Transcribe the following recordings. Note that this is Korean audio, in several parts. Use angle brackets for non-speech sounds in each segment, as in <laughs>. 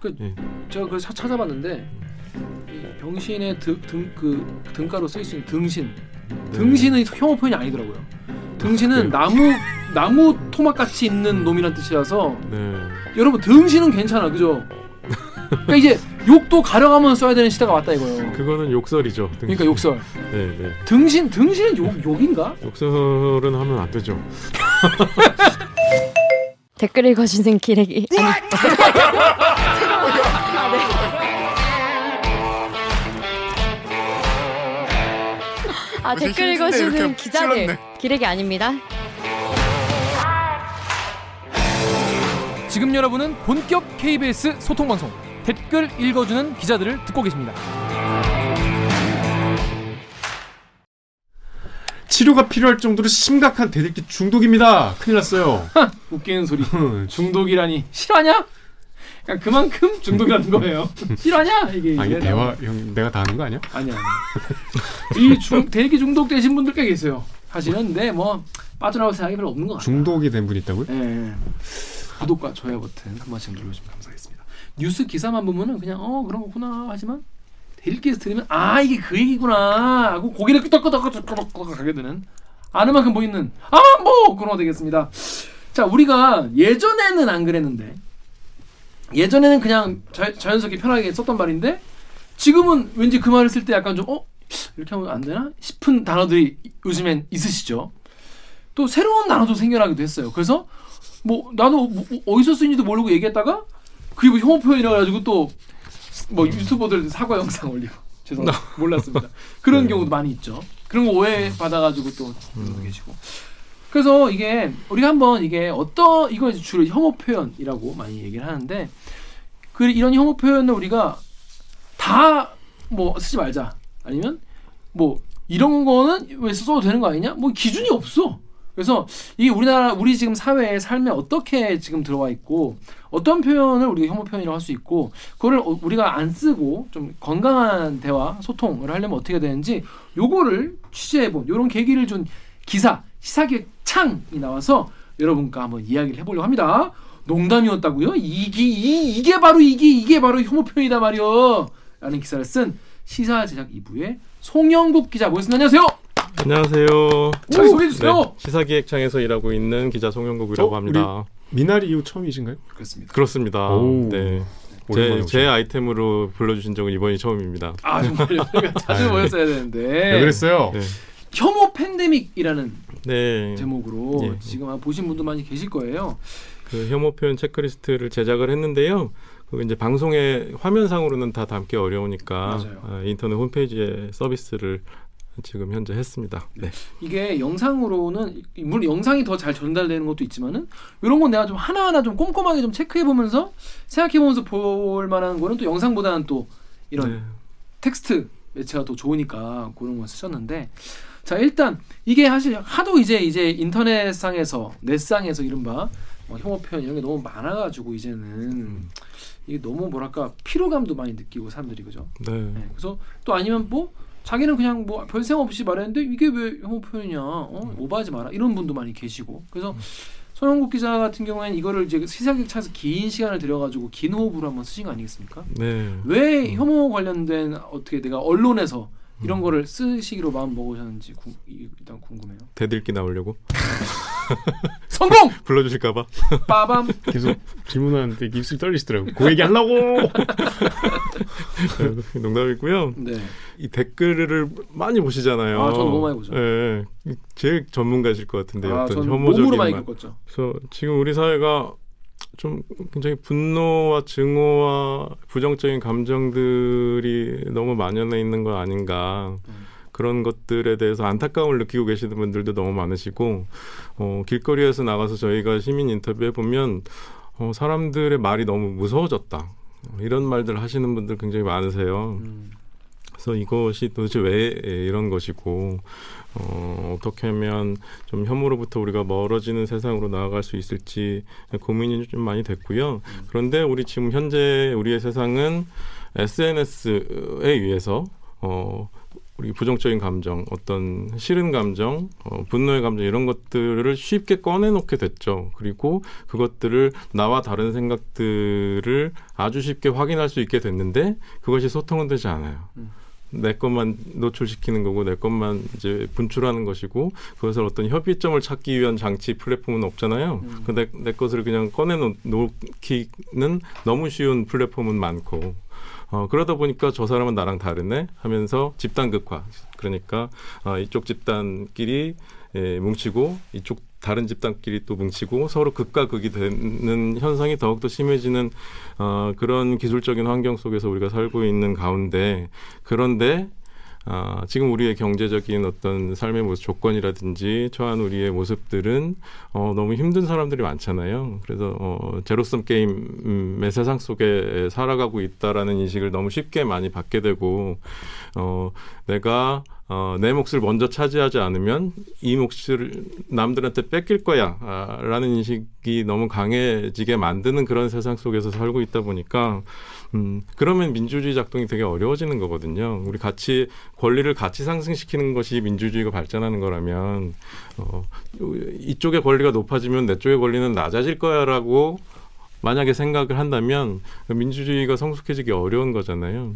그 예. 제가 그걸 찾아봤는데 이 병신의 등그 등가로 쓰일 수 있는 등신 네. 등신은 혐오 표현이 아니더라고요. 등신은 아, 나무 나무 토막 같이 있는 놈이란 뜻이라서 네. 여러분 등신은 괜찮아 그죠? 그러니까 이제 욕도 가려가면 써야 되는 시대가 왔다 이거예요. 그거는 욕설이죠. 등신. 그러니까 욕설. 네, 네. 등신 등신은 욕 욕인가? 욕설은 하면 안 되죠. <laughs> 댓글 읽어주는 기레기 아니 <laughs> 아 댓글 읽어주는 기자들 찔렀네. 기레기 아닙니다. 지금 여러분은 본격 KBS 소통 방송 댓글 읽어주는 기자들을 듣고 계십니다. 치료가 필요할 정도로 심각한 대들기 중독입니다. 큰일 났어요. <laughs> 웃기는 소리. <laughs> 중독이라니 실화냐? 그러니까 그만큼 중독이라는 <laughs> 거예요. 실화냐? 이게 아니 대화 형 내가 다 하는 거 아니야? 아니야. <laughs> 이 중, 대기 중독되신 분들 꽤 계세요. 근데 뭐 빠져나올 생각이 별로 없는 것 같아요. 중독이 된 분이 있다고요? 네. 구독과 좋아요 버튼 한 번씩 눌러주시면 감사하겠습니다. 뉴스 기사만 보면은 그냥 어 그런 거구나 하지만 대리기에서 들으면 아 이게 그 얘기구나 하고 고개를 끄덕끄덕끄덕끄덕 하게 되는 아는 만큼 보이는 아뭐 그런 거 되겠습니다. 자 우리가 예전에는 안 그랬는데 예전에는 그냥 자, 자연스럽게 편하게 썼던 말인데 지금은 왠지 그 말을 쓸 때 약간 좀 어? 이렇게 하면 안 되나? 싶은 단어들이 요즘엔 있으시죠. 또 새로운 단어도 생겨나기도 했어요. 그래서 뭐 나도 뭐, 뭐 어디서 쓰는지도 모르고 얘기했다가 그리고 혐오 표현이라 가지고 또 뭐 유튜버들 사과 영상 올리고 <laughs> 죄송합니다 몰랐습니다. 그런 <laughs> 네. 경우도 많이 있죠. 그런 거 오해 받아 가지고 또 음. 계시고. 그래서 이게 우리가 한번 이게 어떤 이거 주로 혐오 표현이라고 많이 얘기를 하는데 그 이런 혐오 표현을 우리가 다 뭐 쓰지 말자. 아니면 뭐 이런 거는 왜 써도 되는 거 아니냐? 뭐 기준이 없어. 그래서 이게 우리나라 우리 지금 사회의 삶에 어떻게 지금 들어와 있고 어떤 표현을 우리가 혐오 표현이라고 할 수 있고 그거를 어, 우리가 안 쓰고 좀 건강한 대화 소통을 하려면 어떻게 되는지 요거를 취재해 본 요런 계기를 준 기사 시사기획 창이 나와서 여러분과 한번 이야기를 해보려고 합니다. 농담이었다고요? 이게 이게 바로 이게 이게 바로 혐오 표현이다 말이요. 라는 기사를 쓴 시사 제작 2부의 송영국 기자 모셨습니다. 안녕하세요. 안녕하세요. 자기 소개해 주세요. 네, 시사기획창에서 일하고 있는 기자 송영국이라고 합니다. 미나리 이후 처음이신가요? 그렇습니다. 그렇습니다. 네. 제, 제 아이템으로 불러주신 적은 이번이 처음입니다. 아 정말요? <laughs> 자주 모였어야 되는데. 왜 그랬어요? 네. 혐오 팬데믹이라는 네. 제목으로 예. 지금 보신 분도 많이 계실 거예요. 그 혐오 표현 체크리스트를 제작을 했는데요. 그 이제 방송의 화면상으로는 다 담기 어려우니까 아, 인터넷 홈페이지에 서비스를 지금 현재 했습니다. 네. 이게 영상으로는 물론 영상이 더 잘 전달되는 것도 있지만은 이런 건 내가 좀 하나하나 좀 꼼꼼하게 좀 체크해 보면서 생각해 보면서 볼 만한 거는 또 영상보다는 또 이런 네. 텍스트 매체가 더 좋으니까 그런 걸 쓰셨는데 자 일단 이게 사실 하도 이제 이제 인터넷상에서 넷상에서 이른바 뭐 혐오 표현 이런 게 너무 많아가지고 이제는 음. 이게 너무 뭐랄까 피로감도 많이 느끼고 사람들이 그죠. 네. 네. 그래서 또 아니면 뭐 자기는 그냥 뭐 별 생각 없이 말했는데 이게 왜 혐오 표현이냐, 어? 음. 오버하지 마라 이런 분도 많이 계시고 그래서 음. 손영국 기자 같은 경우에는 이거를 이제 시사기 차에서 긴 시간을 들여가지고 긴 호흡으로 한번 쓰신 거 아니겠습니까? 네. 왜 음. 혐오 관련된 어떻게 내가 언론에서 이런 음. 거를 쓰시기로 마음 먹으셨는지 구, 일단 궁금해요. 대들기 나오려고? <laughs> 성공! <laughs> 불러주실까봐. 빠밤. <laughs> 계속 질문하는데 입술 떨리시더라고. 그 얘기 하려고. 농담이고요. 네. 이 댓글을 많이 보시잖아요. 아, 저 너무 많이 보죠. 네. 제일 전문가실 것 같은데 아, 어떤 혐오적인 많이 겪었죠. 그래서 지금 우리 사회가 좀 굉장히 분노와 증오와 부정적인 감정들이 너무 만연해 있는 거 아닌가. 음. 그런 것들에 대해서 안타까움을 느끼고 계시는 분들도 너무 많으시고 어, 길거리에서 나가서 저희가 시민 인터뷰해 보면 어, 사람들의 말이 너무 무서워졌다 이런 말들 하시는 분들 굉장히 많으세요. 음. 그래서 이것이 도대체 왜 이런 것이고 어, 어떻게 하면 좀 혐오로부터 우리가 멀어지는 세상으로 나아갈 수 있을지 고민이 좀 많이 됐고요. 음. 그런데 우리 지금 현재 우리의 세상은 SNS에 의해서 어, 우리 부정적인 감정, 어떤 싫은 감정, 어, 분노의 감정 이런 것들을 쉽게 꺼내놓게 됐죠. 그리고 그것들을 나와 다른 생각들을 아주 쉽게 확인할 수 있게 됐는데 그것이 소통은 되지 않아요. 음. 내 것만 노출시키는 거고 내 것만 이제 분출하는 것이고 그것을 어떤 협의점을 찾기 위한 장치 플랫폼은 없잖아요. 음. 근데 내 것을 그냥 꺼내 놓기는 너무 쉬운 플랫폼은 많고 어, 그러다 보니까 저 사람은 나랑 다르네 하면서 집단 극화 그러니까 어, 이쪽 집단끼리 예, 뭉치고 이쪽 다른 집단끼리 또 뭉치고 서로 극과 극이 되는 현상이 더욱더 심해지는 어, 그런 기술적인 환경 속에서 우리가 살고 있는 가운데 그런데 아, 지금 우리의 경제적인 어떤 삶의 모습 조건이라든지 처한 우리의 모습들은 어, 너무 힘든 사람들이 많잖아요. 그래서 어, 제로섬 게임의 세상 속에 살아가고 있다라는 인식을 너무 쉽게 많이 받게 되고 어, 내가 어, 내 몫을 먼저 차지하지 않으면 이 몫을 남들한테 뺏길 거야 아, 라는 인식이 너무 강해지게 만드는 그런 세상 속에서 살고 있다 보니까 음, 그러면 민주주의 작동이 되게 어려워지는 거거든요. 우리 같이 권리를 같이 상승시키는 것이 민주주의가 발전하는 거라면 어, 이쪽의 권리가 높아지면 내 쪽의 권리는 낮아질 거야라고 만약에 생각을 한다면 민주주의가 성숙해지기 어려운 거잖아요.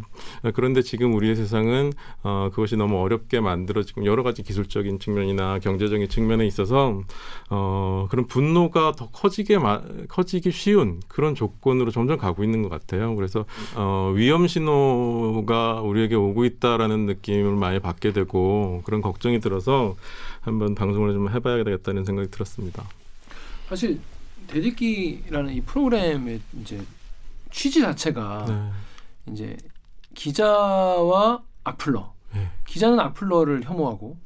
그런데 지금 우리의 세상은 어, 그것이 너무 어렵게 만들어지고 여러 가지 기술적인 측면이나 경제적인 측면에 있어서 어, 그런 분노가 더 커지게 마, 커지기 쉬운 그런 조건으로 점점 가고 있는 것 같아요. 그래서 어, 위험 신호가 우리에게 오고 있다라는 느낌을 많이 받게 되고 그런 걱정이 들어서 한번 방송을 좀 해봐야 되겠다는 생각이 들었습니다. 사실 대들기라는 이 프로그램의 이제 취지 자체가 네. 이제 기자와 악플러. 네. 기자는 악플러를 혐오하고,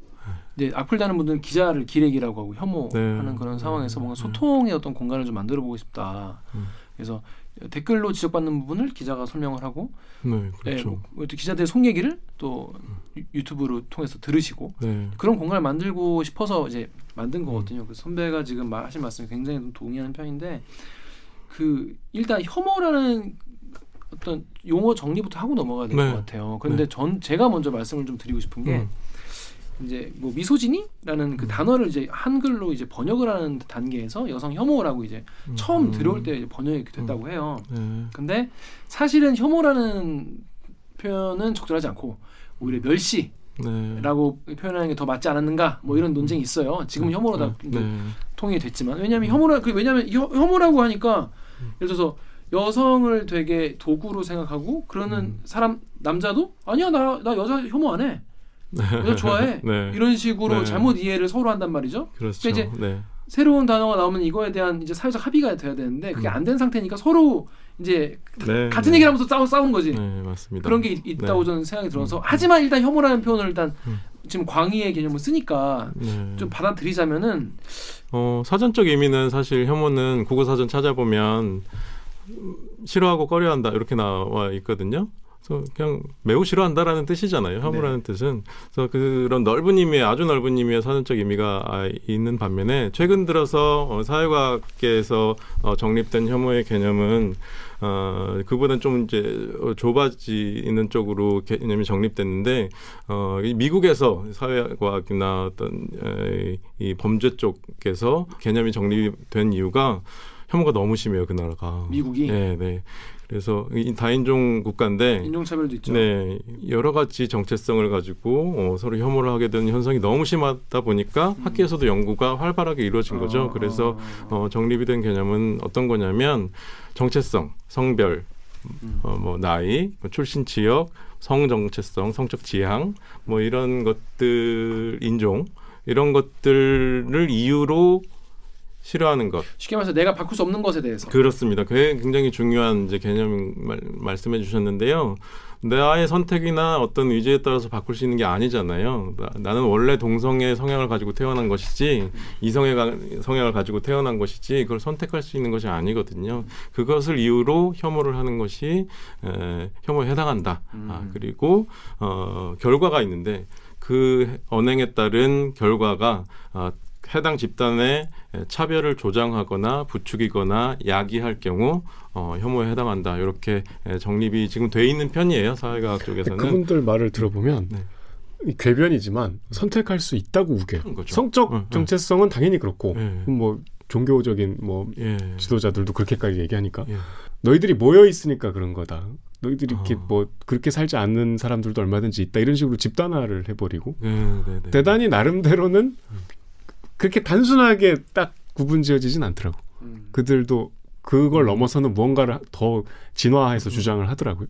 근데 악플다는 분들은 기자를 기레기라고 하고 혐오하는 네. 그런 상황에서 뭔가 네. 소통의 어떤 공간을 좀 만들어 보고 싶다. 음. 그래서 댓글로 지적받는 부분을 기자가 설명을 하고, 네, 예, 그렇죠. 뭐, 또 기자들의 속 얘기를 또 유- 유튜브로 통해서 들으시고 네. 그런 공간을 만들고 싶어서 이제 만든 음. 거거든요. 그래서 선배가 지금 말- 하신 말씀에 굉장히 좀 동의하는 편인데 그 일단 혐오라는 어떤 용어 정리부터 하고 넘어가야 될것 네. 같아요. 그런데 네. 전 제가 먼저 말씀을 좀 드리고 싶은 게 음. 이제 뭐 미소진이라는 그 단어를 이제 한글로 이제 번역을 하는 단계에서 여성 혐오라고 이제 처음 음. 들어올 때 번역이 됐다고 해요. 네. 근데 사실은 혐오라는 표현은 적절하지 않고 오히려 멸시 네. 라고 표현하는 게 더 맞지 않았는가 뭐 이런 논쟁이 있어요. 지금 혐오로 다 네. 이제 네. 통일이 됐지만 왜냐하면 혐오라 그 왜냐하면 혐- 혐오라고 하니까 예를 들어서 여성을 되게 도구로 생각하고 그러는 음. 사람 남자도 아니야 나 나 여자 혐오 안 해. 여자 좋아해. <laughs> 네. 이런 식으로 네. 잘못 이해를 서로 한단 말이죠. 그렇죠. 이제 네. 새로운 단어가 나오면 이거에 대한 이제 사회적 합의가 돼야 되는데 그게 음. 안된 상태니까 서로 이제 네. 같은 네. 얘기를 하면서 싸우, 싸우는 거지. 네, 맞습니다. 그런 게 있, 다고 네. 저는 생각이 들어서 음. 하지만 일단 혐오라는 표현을 일단 음. 지금 광의의 개념을 쓰니까 네. 좀 받아들이자면은 어, 사전적 의미는 사실 혐오는 국어 사전 찾아보면 음, 싫어하고 꺼려한다 이렇게 나와 있거든요. 그래서 그냥 매우 싫어한다라는 뜻이잖아요. 혐오라는 뜻은. 그래서 그런 넓은 의미의 아주 넓은 의미의 사전적 의미가 아, 있는 반면에 최근 들어서 어, 사회과학계에서 어, 정립된 혐오의 개념은 어, 그보다는 좀 이제 어, 좁아지는 쪽으로 개념이 정립됐는데 어, 이 미국에서 사회과학이나 어떤 에, 이 범죄 쪽에서 개념이 정립된 이유가 혐오가 너무 심해요 그 나라가. 미국이 네, 네. 그래서 이 다인종 국가인데 인종차별도 있죠. 네, 여러 가지 정체성을 가지고 어, 서로 혐오를 하게 되는 현상이 너무 심하다 보니까 음. 학계에서도 연구가 활발하게 이루어진 거죠. 어, 그래서 어, 어, 정립이 된 개념은 어떤 거냐면 정체성, 성별, 음. 어, 뭐 나이, 뭐 출신 지역, 성 정체성, 성적 지향, 뭐 이런 것들 인종 이런 것들을 이유로 싫어하는 것. 쉽게 말해서 내가 바꿀 수 없는 것에 대해서 그렇습니다. 그게 굉장히 중요한 이제 개념 말, 말씀해 주셨는데요. 나의 선택이나 어떤 의지에 따라서 바꿀 수 있는 게 아니잖아요. 나, 는 원래 동성의 성향을 가지고 태어난 것이지 이성의 가, 성향을 가지고 태어난 것이지 그걸 선택할 수 있는 것이 아니거든요. 그것을 이유로 혐오를 하는 것이 에, 혐오에 해당한다. 아, 음. 그리고 어, 결과가 있는데 그 언행에 따른 결과가 아, 해당 집단의 차별을 조장하거나 부추기거나 야기할 경우 어, 혐오에 해당한다. 이렇게 정립이 지금 돼 있는 편이에요. 사회과학 쪽에서는. 그분들 말을 들어보면 네. 궤변이지만 선택할 수 있다고 우겨. 거죠. 성적 응, 응. 정체성은 당연히 그렇고 예. 뭐 종교적인 뭐 예. 지도자들도 그렇게까지 얘기하니까 예. 너희들이 모여 있으니까 그런 거다. 너희들이 이렇게 어. 뭐 그렇게 살지 않는 사람들도 얼마든지 있다 이런 식으로 집단화를 해버리고 네, 네, 네. 대단히 나름대로는 그렇게 단순하게 딱 구분 지어지진 않더라고. 음. 그들도 그걸 넘어서는 무언가를 더 진화해서 주장을 하더라고요.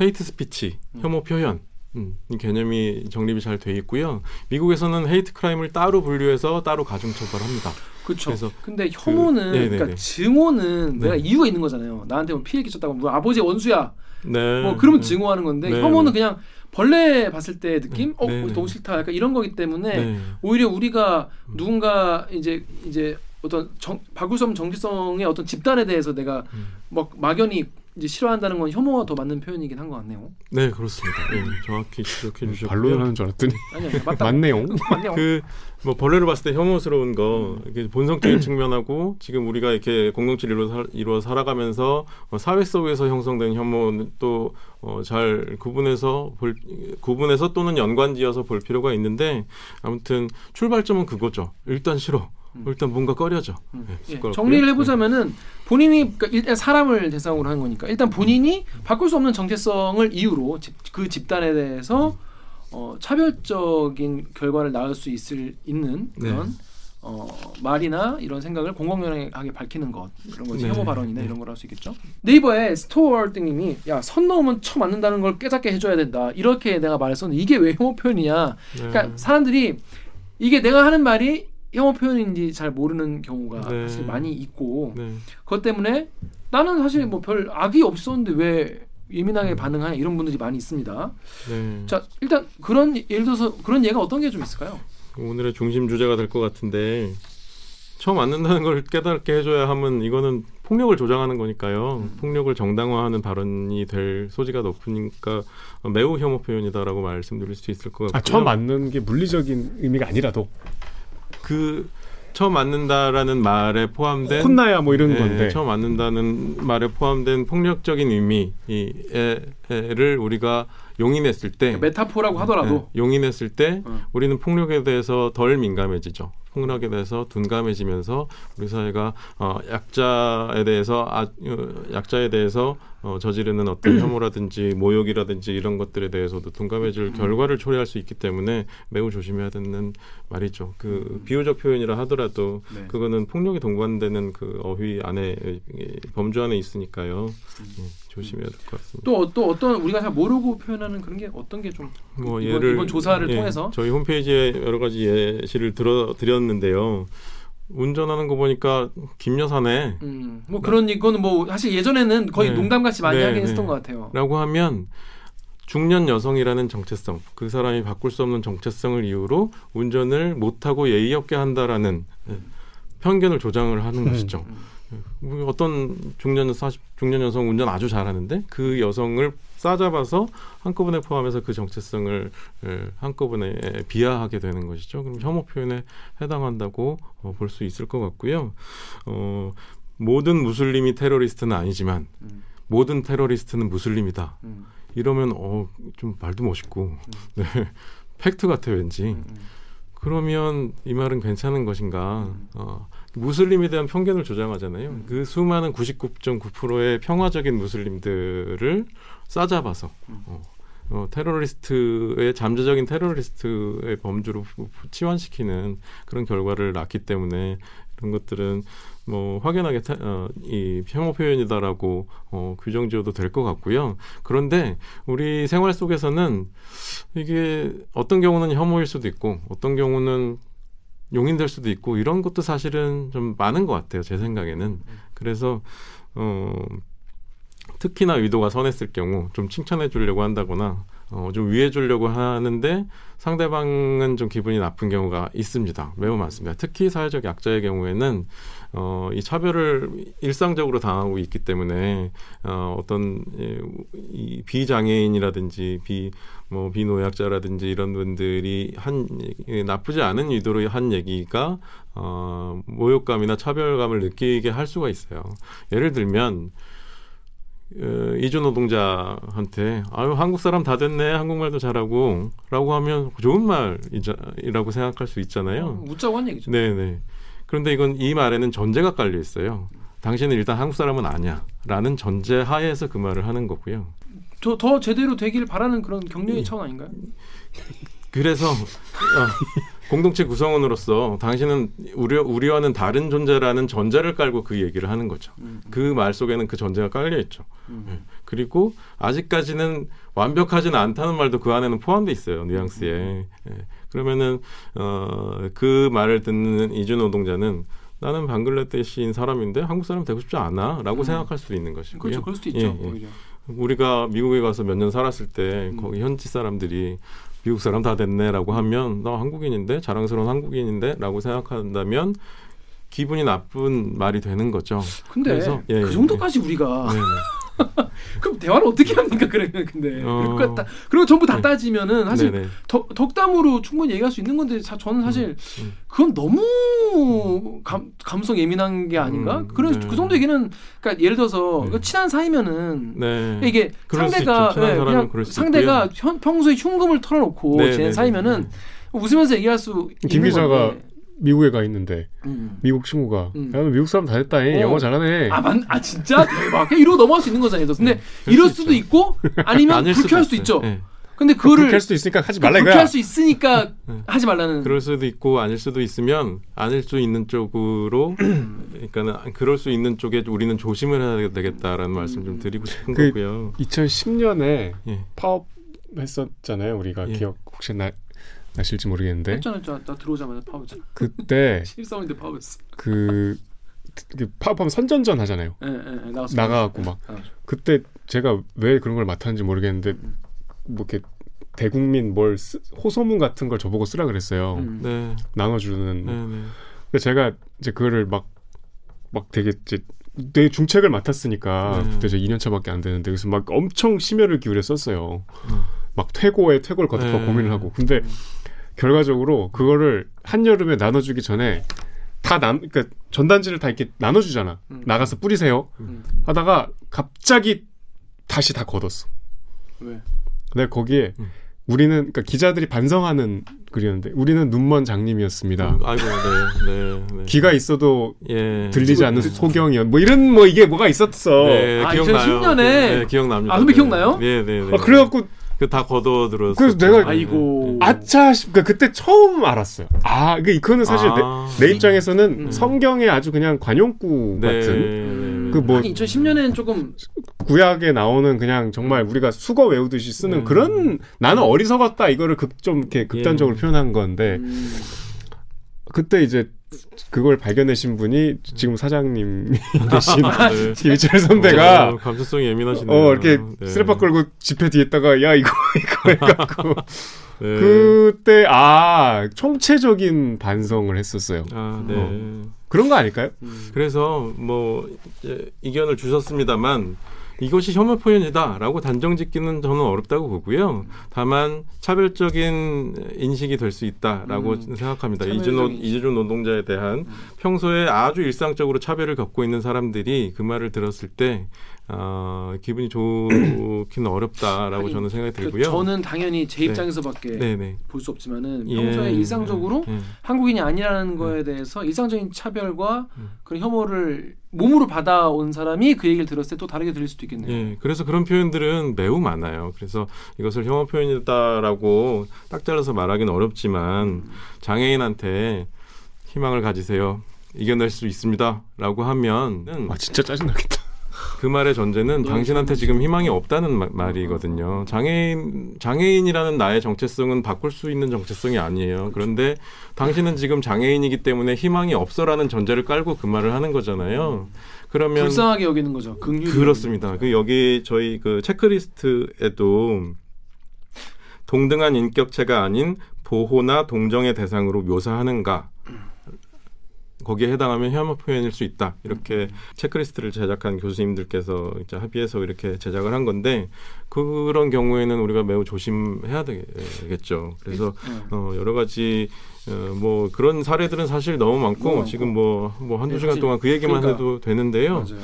hate speech, 음. 혐오 표현. 음, 이 개념이 정립이 잘 돼 있고요. 미국에서는 hate crime을 따로 분류해서 따로 가중 처벌합니다. 그렇죠. 그래서 근데 혐오는 네네네. 그러니까 증오는 네. 내가 이유가 있는 거잖아요. 나한테 뭐 피해 끼쳤다고 뭐 아버지 원수야. 네. 뭐 그러면 네. 증오하는 건데 네, 혐오는 네. 그냥 벌레 봤을 때 느낌? 네, 어, 네, 너무 네. 싫다. 약간 이런 거기 때문에 네. 오히려 우리가 음. 누군가 이제 이제 어떤 정, 없는 정체성의 어떤 집단에 대해서 내가 음. 막 막연히 이제 싫어한다는 건 혐오가 더 맞는 표현이긴 한 것 같네요. 네, 그렇습니다. 예, 정확히 지적해 주셨고요. 반론하는 줄 알았더니 아니 아니 맞다. 맞네요. <laughs> 맞네요. 그뭐 벌레를 봤을 때 혐오스러운 거 음. 이게 본성적인 <clears throat> 측면하고 지금 우리가 이렇게 공동체를 이루어, 살, 이루어 살아가면서 어, 사회 속에서 형성된 혐오는 또 어, 잘 구분해서 볼 구분해서 또는 연관지어서 볼 필요가 있는데 아무튼 출발점은 그거죠. 일단 싫어. 음. 일단 뭔가 꺼려져. 음. 네, 예, 시끄럽고요. 정리를 해보자면은 본인이 그러니까 일단 사람을 대상으로 하는 거니까 일단 본인이 바꿀 수 없는 정체성을 이유로 집, 그 집단에 대해서 어, 차별적인 결과를 낳을 수 있을 있는 그런 네. 어, 말이나 이런 생각을 공공연하게 밝히는 것 이런 거지 네. 혐오 발언이나 네. 이런 거로 할수 있겠죠. 네이버에 스토어등님이 야 선 넘으면 쳐 맞는다는 걸 깨닫게 해줘야 된다 이렇게 내가 말했었는데 이게 왜 혐오 표현이냐? 네. 그러니까 사람들이 이게 내가 하는 말이 혐오 표현인지 잘 모르는 경우가 네. 사실 많이 있고 네. 그것 때문에 나는 사실 뭐 별 악이 없었는데 왜 예민하게 반응하냐 이런 분들이 많이 있습니다. 네. 자 일단 그런 예를 들어서 그런 예가 어떤 게 좀 있을까요? 오늘의 중심 주제가 될 것 같은데 처음 맞는다는 걸 깨닫게 해줘야 하면 이거는 폭력을 조장하는 거니까요. 음. 폭력을 정당화하는 발언이 될 소지가 높으니까 매우 혐오 표현이다라고 말씀드릴 수 있을 것 같고요. 아, 처음 맞는 게 물리적인 의미가 아니라도 그 처음 맞는다라는 말에 포함된 혼나야 뭐 이런 예, 건데 처음 맞는다는 말에 포함된 폭력적인 의미를 우리가 용인했을 때 메타포라고 하더라도 예, 용인했을 때 어. 우리는 폭력에 대해서 덜 민감해지죠. 폭력에 대해서 둔감해지면서 우리 사회가 어, 약자에 대해서 아, 어, 약자에 대해서 어, 저지르는 어떤 <clears throat> 혐오라든지 모욕이라든지 이런 것들에 대해서도 둔감해질 음. 결과를 초래할 수 있기 때문에 매우 조심해야 되는 말이죠. 그 비유적 표현이라 하더라도 네. 그거는 폭력이 동반되는 그 어휘 안에 예, 범주 안에 있으니까요. 예, 조심해야 될 것 같습니다. 또, 또 어떤 우리가 잘 모르고 표현하는 그런 게 어떤 게좀 뭐 이번- 예를 이번 조사를 예, 통해서? 저희 홈페이지에 여러 가지 예시를 들어 드렸는데요. 운전하는 거 보니까 김 여사네. 음, 뭐 그런 이거는 뭐 사실 예전에는 거의 네. 농담같이 많이 네, 하긴 네. 했었던 것 같아요. 라고 하면 중년 여성이라는 정체성, 그 사람이 바꿀 수 없는 정체성을 이유로 운전을 못하고 예의 없게 한다라는 예, 편견을 조장을 하는 음. 것이죠. 뭐 어떤 중년 40 중년 여성 운전 아주 잘하는데 그 여성을 싸잡아서 한꺼번에 포함해서 그 정체성을 예, 한꺼번에 비하하게 되는 것이죠. 그럼 혐오 표현에 해당한다고 어, 볼 수 있을 것 같고요. 어, 모든 무슬림이 테러리스트는 아니지만 음. 모든 테러리스트는 무슬림이다. 음, 이러면 어 좀 말도 멋있고 네. 팩트 같아 왠지. 음, 음. 그러면 이 말은 괜찮은 것인가? 음. 어, 무슬림에 대한 편견을 조장하잖아요. 음. 그 수많은 99.9%의 평화적인 무슬림들을 싸잡아서 음. 어, 어, 테러리스트의 잠재적인 테러리스트의 범주로 치환시키는 그런 결과를 낳기 때문에 이런 것들은 뭐 확연하게 테, 어, 이 혐오 표현이다라고 어, 규정 지어도 될 것 같고요. 그런데 우리 생활 속에서는 이게 어떤 경우는 혐오일 수도 있고 어떤 경우는 용인될 수도 있고 이런 것도 사실은 좀 많은 것 같아요. 제 생각에는 그래서 어, 특히나 의도가 선했을 경우 좀 칭찬해 주려고 한다거나 어, 좀 위해 주려고 하는데 상대방은 좀 기분이 나쁜 경우가 있습니다. 매우 많습니다. 특히 사회적 약자의 경우에는 어, 이 차별을 일상적으로 당하고 있기 때문에 어, 어떤 예, 이 비장애인이라든지 비 뭐 비노약자라든지 이런 분들이 한 예, 나쁘지 않은 의도로 한 얘기가 어, 모욕감이나 차별감을 느끼게 할 수가 있어요. 예를 들면 어, 이주 노동자한테 아유 한국 사람 다 됐네 한국말도 잘하고라고 하면 좋은 말이라고 생각할 수 있잖아요. 어, 웃자고 한 얘기죠. 네네. 그런데 이건 이 말에는 전제가 깔려 있어요. 당신은 일단 한국 사람은 아니야라는 전제 하에서 그 말을 하는 거고요. 저 더 제대로 되길 바라는 그런 격려의 차원 아닌가요? 그래서 어, 공동체 구성원으로서 당신은 우리, 우리와는 다른 존재라는 전제를 깔고 그 얘기를 하는 거죠. 음. 그말 속에는 그 전제가 깔려 있죠. 음. 예. 그리고 아직까지는 완벽하지는 않다는 말도 그 안에는 포함돼 있어요. 뉘앙스에. 음. 예. 그러면은 어, 그 말을 듣는 이주 노동자는 나는 방글라데시인 사람인데 한국 사람 되고 싶지 않아라고 음. 생각할 수 있는 것이고요. 그렇죠. 그럴 수도 있죠. 예, 예. 우리가 미국에 가서 몇 년 살았을 때 음. 거기 현지 사람들이 미국 사람 다 됐네라고 하면 나 한국인인데 자랑스러운 한국인인데라고 생각한다면 기분이 나쁜 말이 되는 거죠. 근데 그래서, 예, 그 예, 정도까지 우리가 네네. <laughs> 그럼 대화를 어떻게 합니까? 그러면 근데 어. 그리고, 따, 그리고 전부 다 네. 따지면은 사실 네네. 덕, 덕담으로 충분히 얘기할 수 있는 건데 사, 저는 사실 음. 그건 너무 감, 감성 예민한 게 아닌가? 음, 그런 네. 그 정도 얘기는 그러니까 예를 들어서 네. 친한 사이면은 네. 이게 그럴 수 상대가 있죠. 친한 예, 사람은 그냥 그럴 수 상대가. 현, 평소에 흉금을 털어놓고 네, 지낸 네, 사이면은 네. 웃으면서 얘기할 수김 있는 기자가 건데. 미국에 가 있는데 음. 미국 친구가 음. 야, 너 미국 사람 다 됐다. 잉 어. 영어 잘하네. 아, 만, 아 진짜 대박. 그냥 이러고 넘어갈 수 있는 거잖아요. 근데 네, 이럴 수 수도 있죠. 있고 아니면 불쾌할 수도. 있죠. 네. 근데 그거를 할 수도 있으니까 하지 말라 이거야. 불쾌할 수 있으니까 네. 하지 말라는. 그럴 수도 있고 아닐 수도 있으면 아닐 수 있는 쪽으로 <clears throat> 그러니까는 그럴 수 있는 쪽에 우리는 조심을 해야 되겠다라는 말씀 좀 드리고 싶은 그- 거고요. 2010년에 예. 파업 했었잖아요. 우리가 예. 기억 혹시 나 나실지 모르겠는데 했잖아, 했잖아. 나 들어오자마자 파업했잖아. 그때 <laughs> 신입사원인데 파업했어. 그, 그 파업하면 선전전 하잖아요. 예, 예, 예, 나갔어. 나가갖고 막 나가죠. 그때 제가 왜 그런 걸 맡았는지 모르겠는데 뭐 이렇게 대국민 뭘 쓰, 호소문 같은 걸 저보고 쓰라 그랬어요. 음. 네. 나눠주는. 네, 네. 근데 제가 이제 그거를 막 막 되게 이제 되게 중책을 맡았으니까 네. 그때 저 2년 차밖에 안 되는데 그래서 막 엄청 심혈을 기울여 썼어요. 음. 막 퇴고에 퇴고를 거듭하고 네. 고민을 하고. 근데 결과적으로 그거를 한 여름에 나눠주기 전에 다 남, 그러니까 전단지를 다 이렇게 나눠주잖아. 음. 나가서 뿌리세요. 음. 하다가 갑자기 다시 다 걷었어. 왜? 근데 거기에 음. 우리는 그러니까 기자들이 반성하는 글이었는데 우리는 눈먼 장님이었습니다. 아이고, 네, 네, 네. 귀가 있어도 예. 들리지 않는 그- 소경이었. 뭐 이런 뭐 이게 뭐가 있었어. 네, 아, 기억나요. 2010 년에? 네, 기억납니다. 아, 선배 네. 기억나요? 네, 네, 네. 아, 그래갖고 그다 걷어 들었어. 그래서 내가- 아이고. 아차 싶. 그러니까 그때 처음 알았어요. 아, 그 그거는 사실 아. 내, 내 입장에서는 음. 성경의 아주 그냥 관용구 네, 같은 음, 그 뭐- 하긴 2010년에는 조금 구약에 나오는 그냥 정말 우리가 수거 외우듯이 쓰는 음. 그런 나는 어리석었다 이거를 극, 좀 이렇게 극단적으로 예. 표현한 건데 음, 그때 이제 그걸 발견하신 분이 지금 사장님 되신 네. <laughs> 김희철 선배가 어, 감수성이 예민하시네요. 어 이렇게 네. 스레빠 끌고 지폐 뒤에다가 야 이거 <laughs> 이거 해갖고 네. 그때 아 총체적인 반성을 했었어요. 아, 네. 어. 그런 거 아닐까요? 음. 그래서 뭐 이제 의견을 주셨습니다만 이것이 혐오 표현이다라고 단정 짓기는 저는 어렵다고 보고요. 다만 차별적인 인식이 될 수 있다라고 음. 생각합니다. 차별적인 이주노 노동자에 대한 평소에 아주 일상적으로 차별을 겪고 있는 사람들이 그 말을 들었을 때 어, 기분이 좋기는 어렵다라고 하긴, 저는 생각이 그 들고요. 저는 당연히 제 네. 입장에서밖에 네네. 볼수 없지만은 예. 평소에 일상적으로 예. 한국인이 아니라는 거에 대해서 일상적인 차별과 음. 그런 혐오를 몸으로 받아온 사람이 그 얘기를 들었을 때 또 다르게 들릴 수도 있겠네요. 예, 그래서 그런 표현들은 매우 많아요. 그래서 이것을 혐오 표현이다라고 딱 잘라서 말하기는 어렵지만 음. 장애인한테 희망을 가지세요. 이겨낼 수 있습니다라고 하면 아 진짜 짜증나겠다. 그 말의 전제는 너무 당신한테 잘못이지. 지금 희망이 없다는 마- 말이거든요. 장애인 장애인이라는 나의 정체성은 바꿀 수 있는 정체성이 아니에요. 그런데 당신은 지금 장애인이기 때문에 희망이 없어라는 전제를 깔고 그 말을 하는 거잖아요. 그러면 불쌍하게 여기는 거죠. 그렇습니다. 그 여기 저희 그 체크리스트에도 동등한 인격체가 아닌 보호나 동정의 대상으로 묘사하는가 거기에 해당하면 혐오 표현일 수 있다 이렇게 체크리스트를 제작한 교수님들께서 이제 합의해서 이렇게 제작을 한 건데 그런 경우에는 우리가 매우 조심해야 되겠죠. 그래서 네. 어, 여러 가지 어, 뭐 그런 사례들은 사실 너무 많고 많고. 지금 뭐뭐 한두 네, 시간 동안 그 얘기만 그러니까. 해도 되는데요. 맞아요.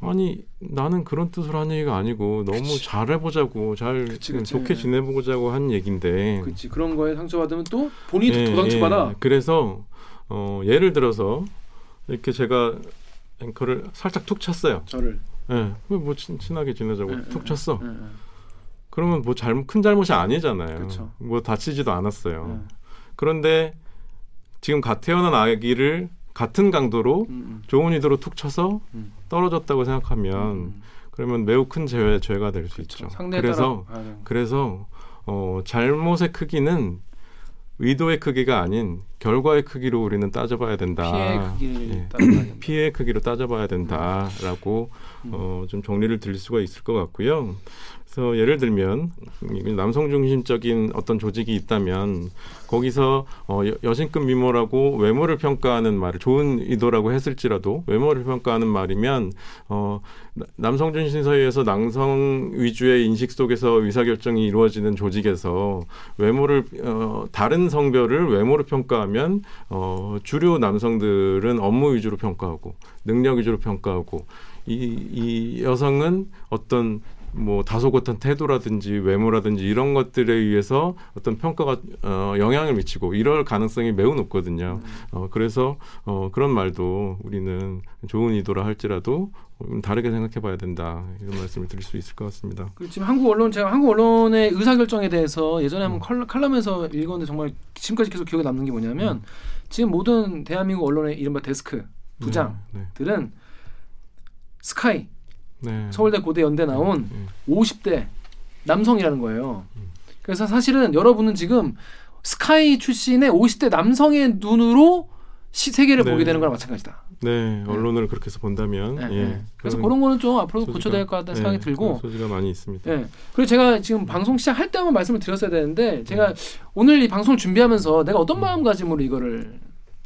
아니 나는 그런 뜻으로 한 얘기가 아니고 너무 그치. 잘해보자고 잘 그치, 그치. 좋게 지내보자고 한 얘긴데 그렇지 그런 거에 상처받으면 또 본인이 예, 도 상처받아. 예. 그래서 어, 예를 들어서 이렇게 제가 앵커를 살짝 툭 쳤어요. 저를. 예, 뭐 친, 친하게 지내자고 예, 툭 예, 쳤어. 예, 예. 그러면 뭐 잘못 큰 잘못이 아니잖아요. 그쵸. 뭐 다치지도 않았어요. 예. 그런데 지금 갓 태어난 아기를 같은 강도로 음, 음. 좋은 의도로 툭 쳐서 음. 떨어졌다고 생각하면 음. 그러면 매우 큰 죄, 죄가 될 수. 있죠. 그래서 따라 봐야 되는 그래서 어, 잘못의 크기는 의도의 크기가 아닌 결과의 크기로 우리는 따져봐야 된다. 피해 크기를 예. <clears throat> 피해의 크기로 따져봐야 된다라고 음. 어, 좀 정리를 드릴 수가 있을 것 같고요. 그래서 예를 들면 남성 중심적인 어떤 조직이 있다면 거기서 어, 여- 여신급 미모라고 외모를 평가하는 말을 좋은 의도라고 했을지라도 외모를 평가하는 말이면 어, 나- 남성 중심 사회에서 남성 위주의 인식 속에서 의사결정이 이루어지는 조직에서 외모를 어, 다른 성별을 외모로 평가하면 어, 주류 남성들은 업무 위주로 평가하고 능력 위주로 평가하고 이, 이 여성은 어떤 뭐 다소곳한 태도라든지 외모라든지 이런 것들에 의해서 어떤 평가가 어, 영향을 미치고 이럴 가능성이 매우 높거든요. 어, 그래서 어, 그런 말도 우리는 좋은 의도라 할지라도 음, 다르게 생각해봐야 된다 이런 말씀을 드릴 수 있을 것 같습니다. 지금 한국 언론 제가 한국 언론의 의사 결정에 대해서 예전에 음. 한번 칼럼, 칼럼에서 읽었는데 정말 지금까지 계속 기억에 남는 게 뭐냐면 지금 모든 대한민국 언론의 이른바 데스크 부장들은 네, 스카이 네. 서울대 고대 연대 나온 네. 50대 남성이라는 거예요. 음. 그래서 사실은 여러분은 지금 스카이 출신의 50대 남성의 눈으로 시, 세계를 네. 보게 되는 거랑 마찬가지다. 네, 언론을 그렇게 해서 본다면 네, 예, 네. 그래서 그런 거는 좀 앞으로 고쳐야 될 것 같다는 생각이 들고 소지가 많이 있습니다. 예. 그리고 제가 지금 방송 시작할 때 한번 말씀을 드렸어야 되는데 제가 오늘 이 방송을 준비하면서 내가 어떤 마음가짐으로 이거를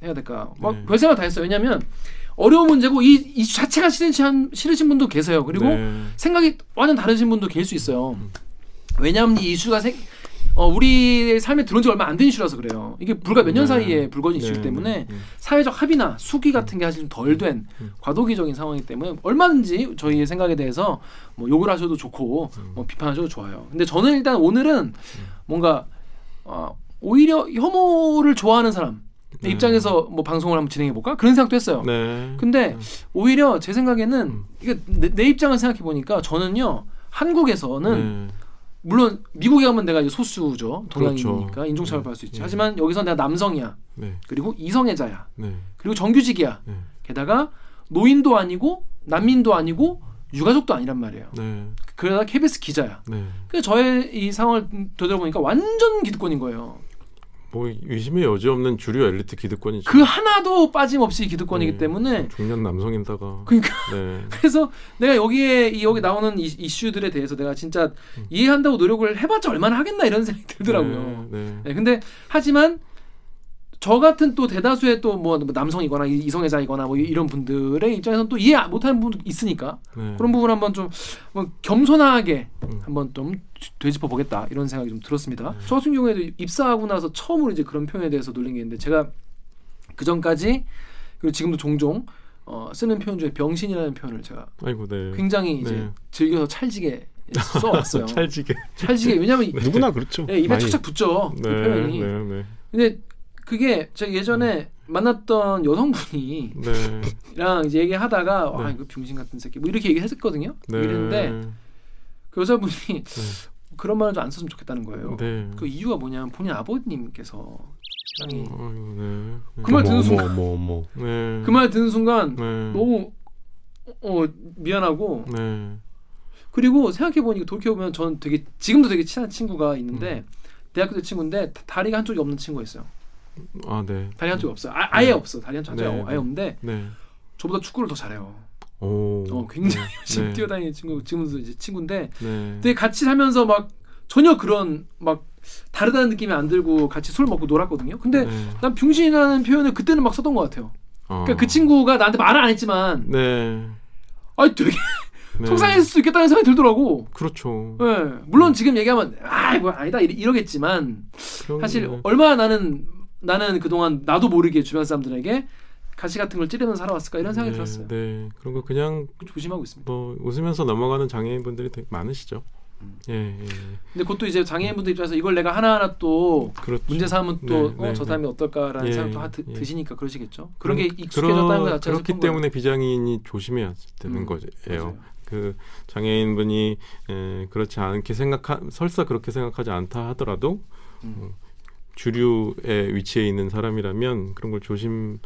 해야 될까 막 네. 별생각 다 했어요. 왜냐하면 어려운 문제고 이 이슈 자체가 싫으신, 싫으신 분도 계세요. 그리고 네. 생각이 완전 다르신 분도 계실 수 있어요. 왜냐하면 이 이슈가 생, 어, 우리 삶에 들어온 지 얼마 안 된 이슈라서 그래요. 이게 불과 몇년 네. 사이에 불거진 네, 때문에 네, 네. 사회적 합의나 수기 같은 게 사실 좀덜된 음. 과도기적인 상황이기 때문에 얼마든지 저희의 생각에 대해서 뭐 욕을 하셔도 좋고 음. 뭐 비판하셔도 좋아요. 근데 저는 일단 오늘은 뭔가 어, 오히려 혐오를 좋아하는 사람 네. 입장에서 뭐 방송을 한번 진행해 볼까 그런 생각도 했어요. 네. 근데 오히려 제 생각에는 음. 이게 내, 내 입장을 생각해 보니까 저는요 한국에서는 네. 물론 미국에 가면 내가 이제 소수죠 동양이니까 그렇죠. 인종차별 네. 받을 수 있지 네. 하지만 여기서 내가 남성이야 네. 그리고 이성애자야 네. 그리고 정규직이야 네. 게다가 노인도 아니고 난민도 아니고 유가족도 아니란 말이에요 네. 그러다 KBS 기자야 네. 그 저의 이 상황을 되돌아보니까 완전 기득권인 거예요 뭐 의심의 여지 없는 주류 엘리트 기득권이죠. 그 하나도 빠짐없이 기득권이기 네. 때문에 중년 남성인다가. 그러니까 네. <laughs> 그래서 내가 여기에 이 여기 나오는 이, 이슈들에 대해서 내가 진짜 이해한다고 노력을 해봤자 얼마나 하겠나 이런 생각이 들더라고요. 네. 네. 네, 근데 하지만 저 같은 또 대다수의 또 뭐 남성이거나 이- 이성애자이거나 뭐 이런 분들의 입장에서는 또 이해 못하는 부분도 있으니까 네. 그런 부분 한번 좀뭐 겸손하게 음. 한번 좀 되짚어 보겠다 이런 생각이 좀 들었습니다. 저 같은 경우에도 입사하고 나서 처음으로 이제 그런 표현에 대해서 놀린 게 있는데 제가 그 전까지 그리고 지금도 종종 어, 쓰는 표현 중에 병신이라는 표현을 제가 아이고 네. 굉장히 이제 네. 즐겨서 찰지게 써왔어요. <laughs> 찰지게. 찰지게 왜냐면 누구나 그렇죠. 예, 입에 많이. 착착 붙죠 그 네. 표현이. 네. 네. 근데 그게 제가 예전에 만났던 여성분이 네. 랑 이제 얘기하다가 와 네. 이거 병신 같은 새끼 뭐 이렇게 얘기했었거든요. 네. 이랬는데 그 여자분이 그런 말을 좀 안 썼으면 좋겠다는 거예요. 네. 그 이유가 뭐냐면 본인 아버님께서 굉장히 아이고 네. 그말 듣는 순간- 어머 어머. 네. 그말 듣는 순간 네. 너무 어 미안하고 네. 그리고 생각해 보니까 돌이켜 보면 저는 되게 지금도 되게 친한 친구가 있는데 음. 대학교 때 친구인데 다- 다리가 한쪽이 없는 친구가 있어요. 아 네. 다리 한쪽이 없어요. 아, 아예 없어. 다리 한쪽 네, 아예 네. 없는데 네. 저보다 축구를 더 잘해요. 오. 어, 굉장히 네. <laughs> 열심히 네. 뛰어다니는 친구 지금도 이제 친구인데 네. 근데 같이 살면서 막 전혀 그런 막 다르다는 느낌이 안 들고 같이 술 먹고 놀았거든요. 근데 네. 난 병신이라는 표현을 그때는 막 썼던 것 같아요. 그러니까 아. 그 친구가 나한테 말을 안 했지만 네. 아니 되게 네. 속상했을 수 있겠다는 생각이 들더라고. 그렇죠. 예. 물론 지금 얘기하면 아 뭐 아니다 이러- 이러겠지만 사실 네. 얼마나 나는 나는 그동안 나도 모르게 주변 사람들에게 가시 같은 걸 찌르면서 살아왔을까 이런 생각이 네, 들었어요. 네. 그런 거 그냥 조심하고 있습니다. 뭐 웃으면서 넘어가는 장애인분들이 되게 많으시죠. 음. 예, 예. 근데 그것도 이제 장애인분들 입장에서 이걸 내가 하나하나 또 그렇죠. 문제 삼으면 또 네, 어, 저 네, 사람이 어떨까라는 예, 생각도 하, 드, 예. 드시니까 그러시겠죠. 그런 게 익숙해졌다는 것 자체가 그렇기 때문에 비장애인이 조심해야 되는 음, 거예요. 그 장애인분이 에, 그렇지 않게 생각하 설사 그렇게 생각하지 않다 하더라도 음, 주류의 위치에 있는 사람이라면 그런 걸 조심해야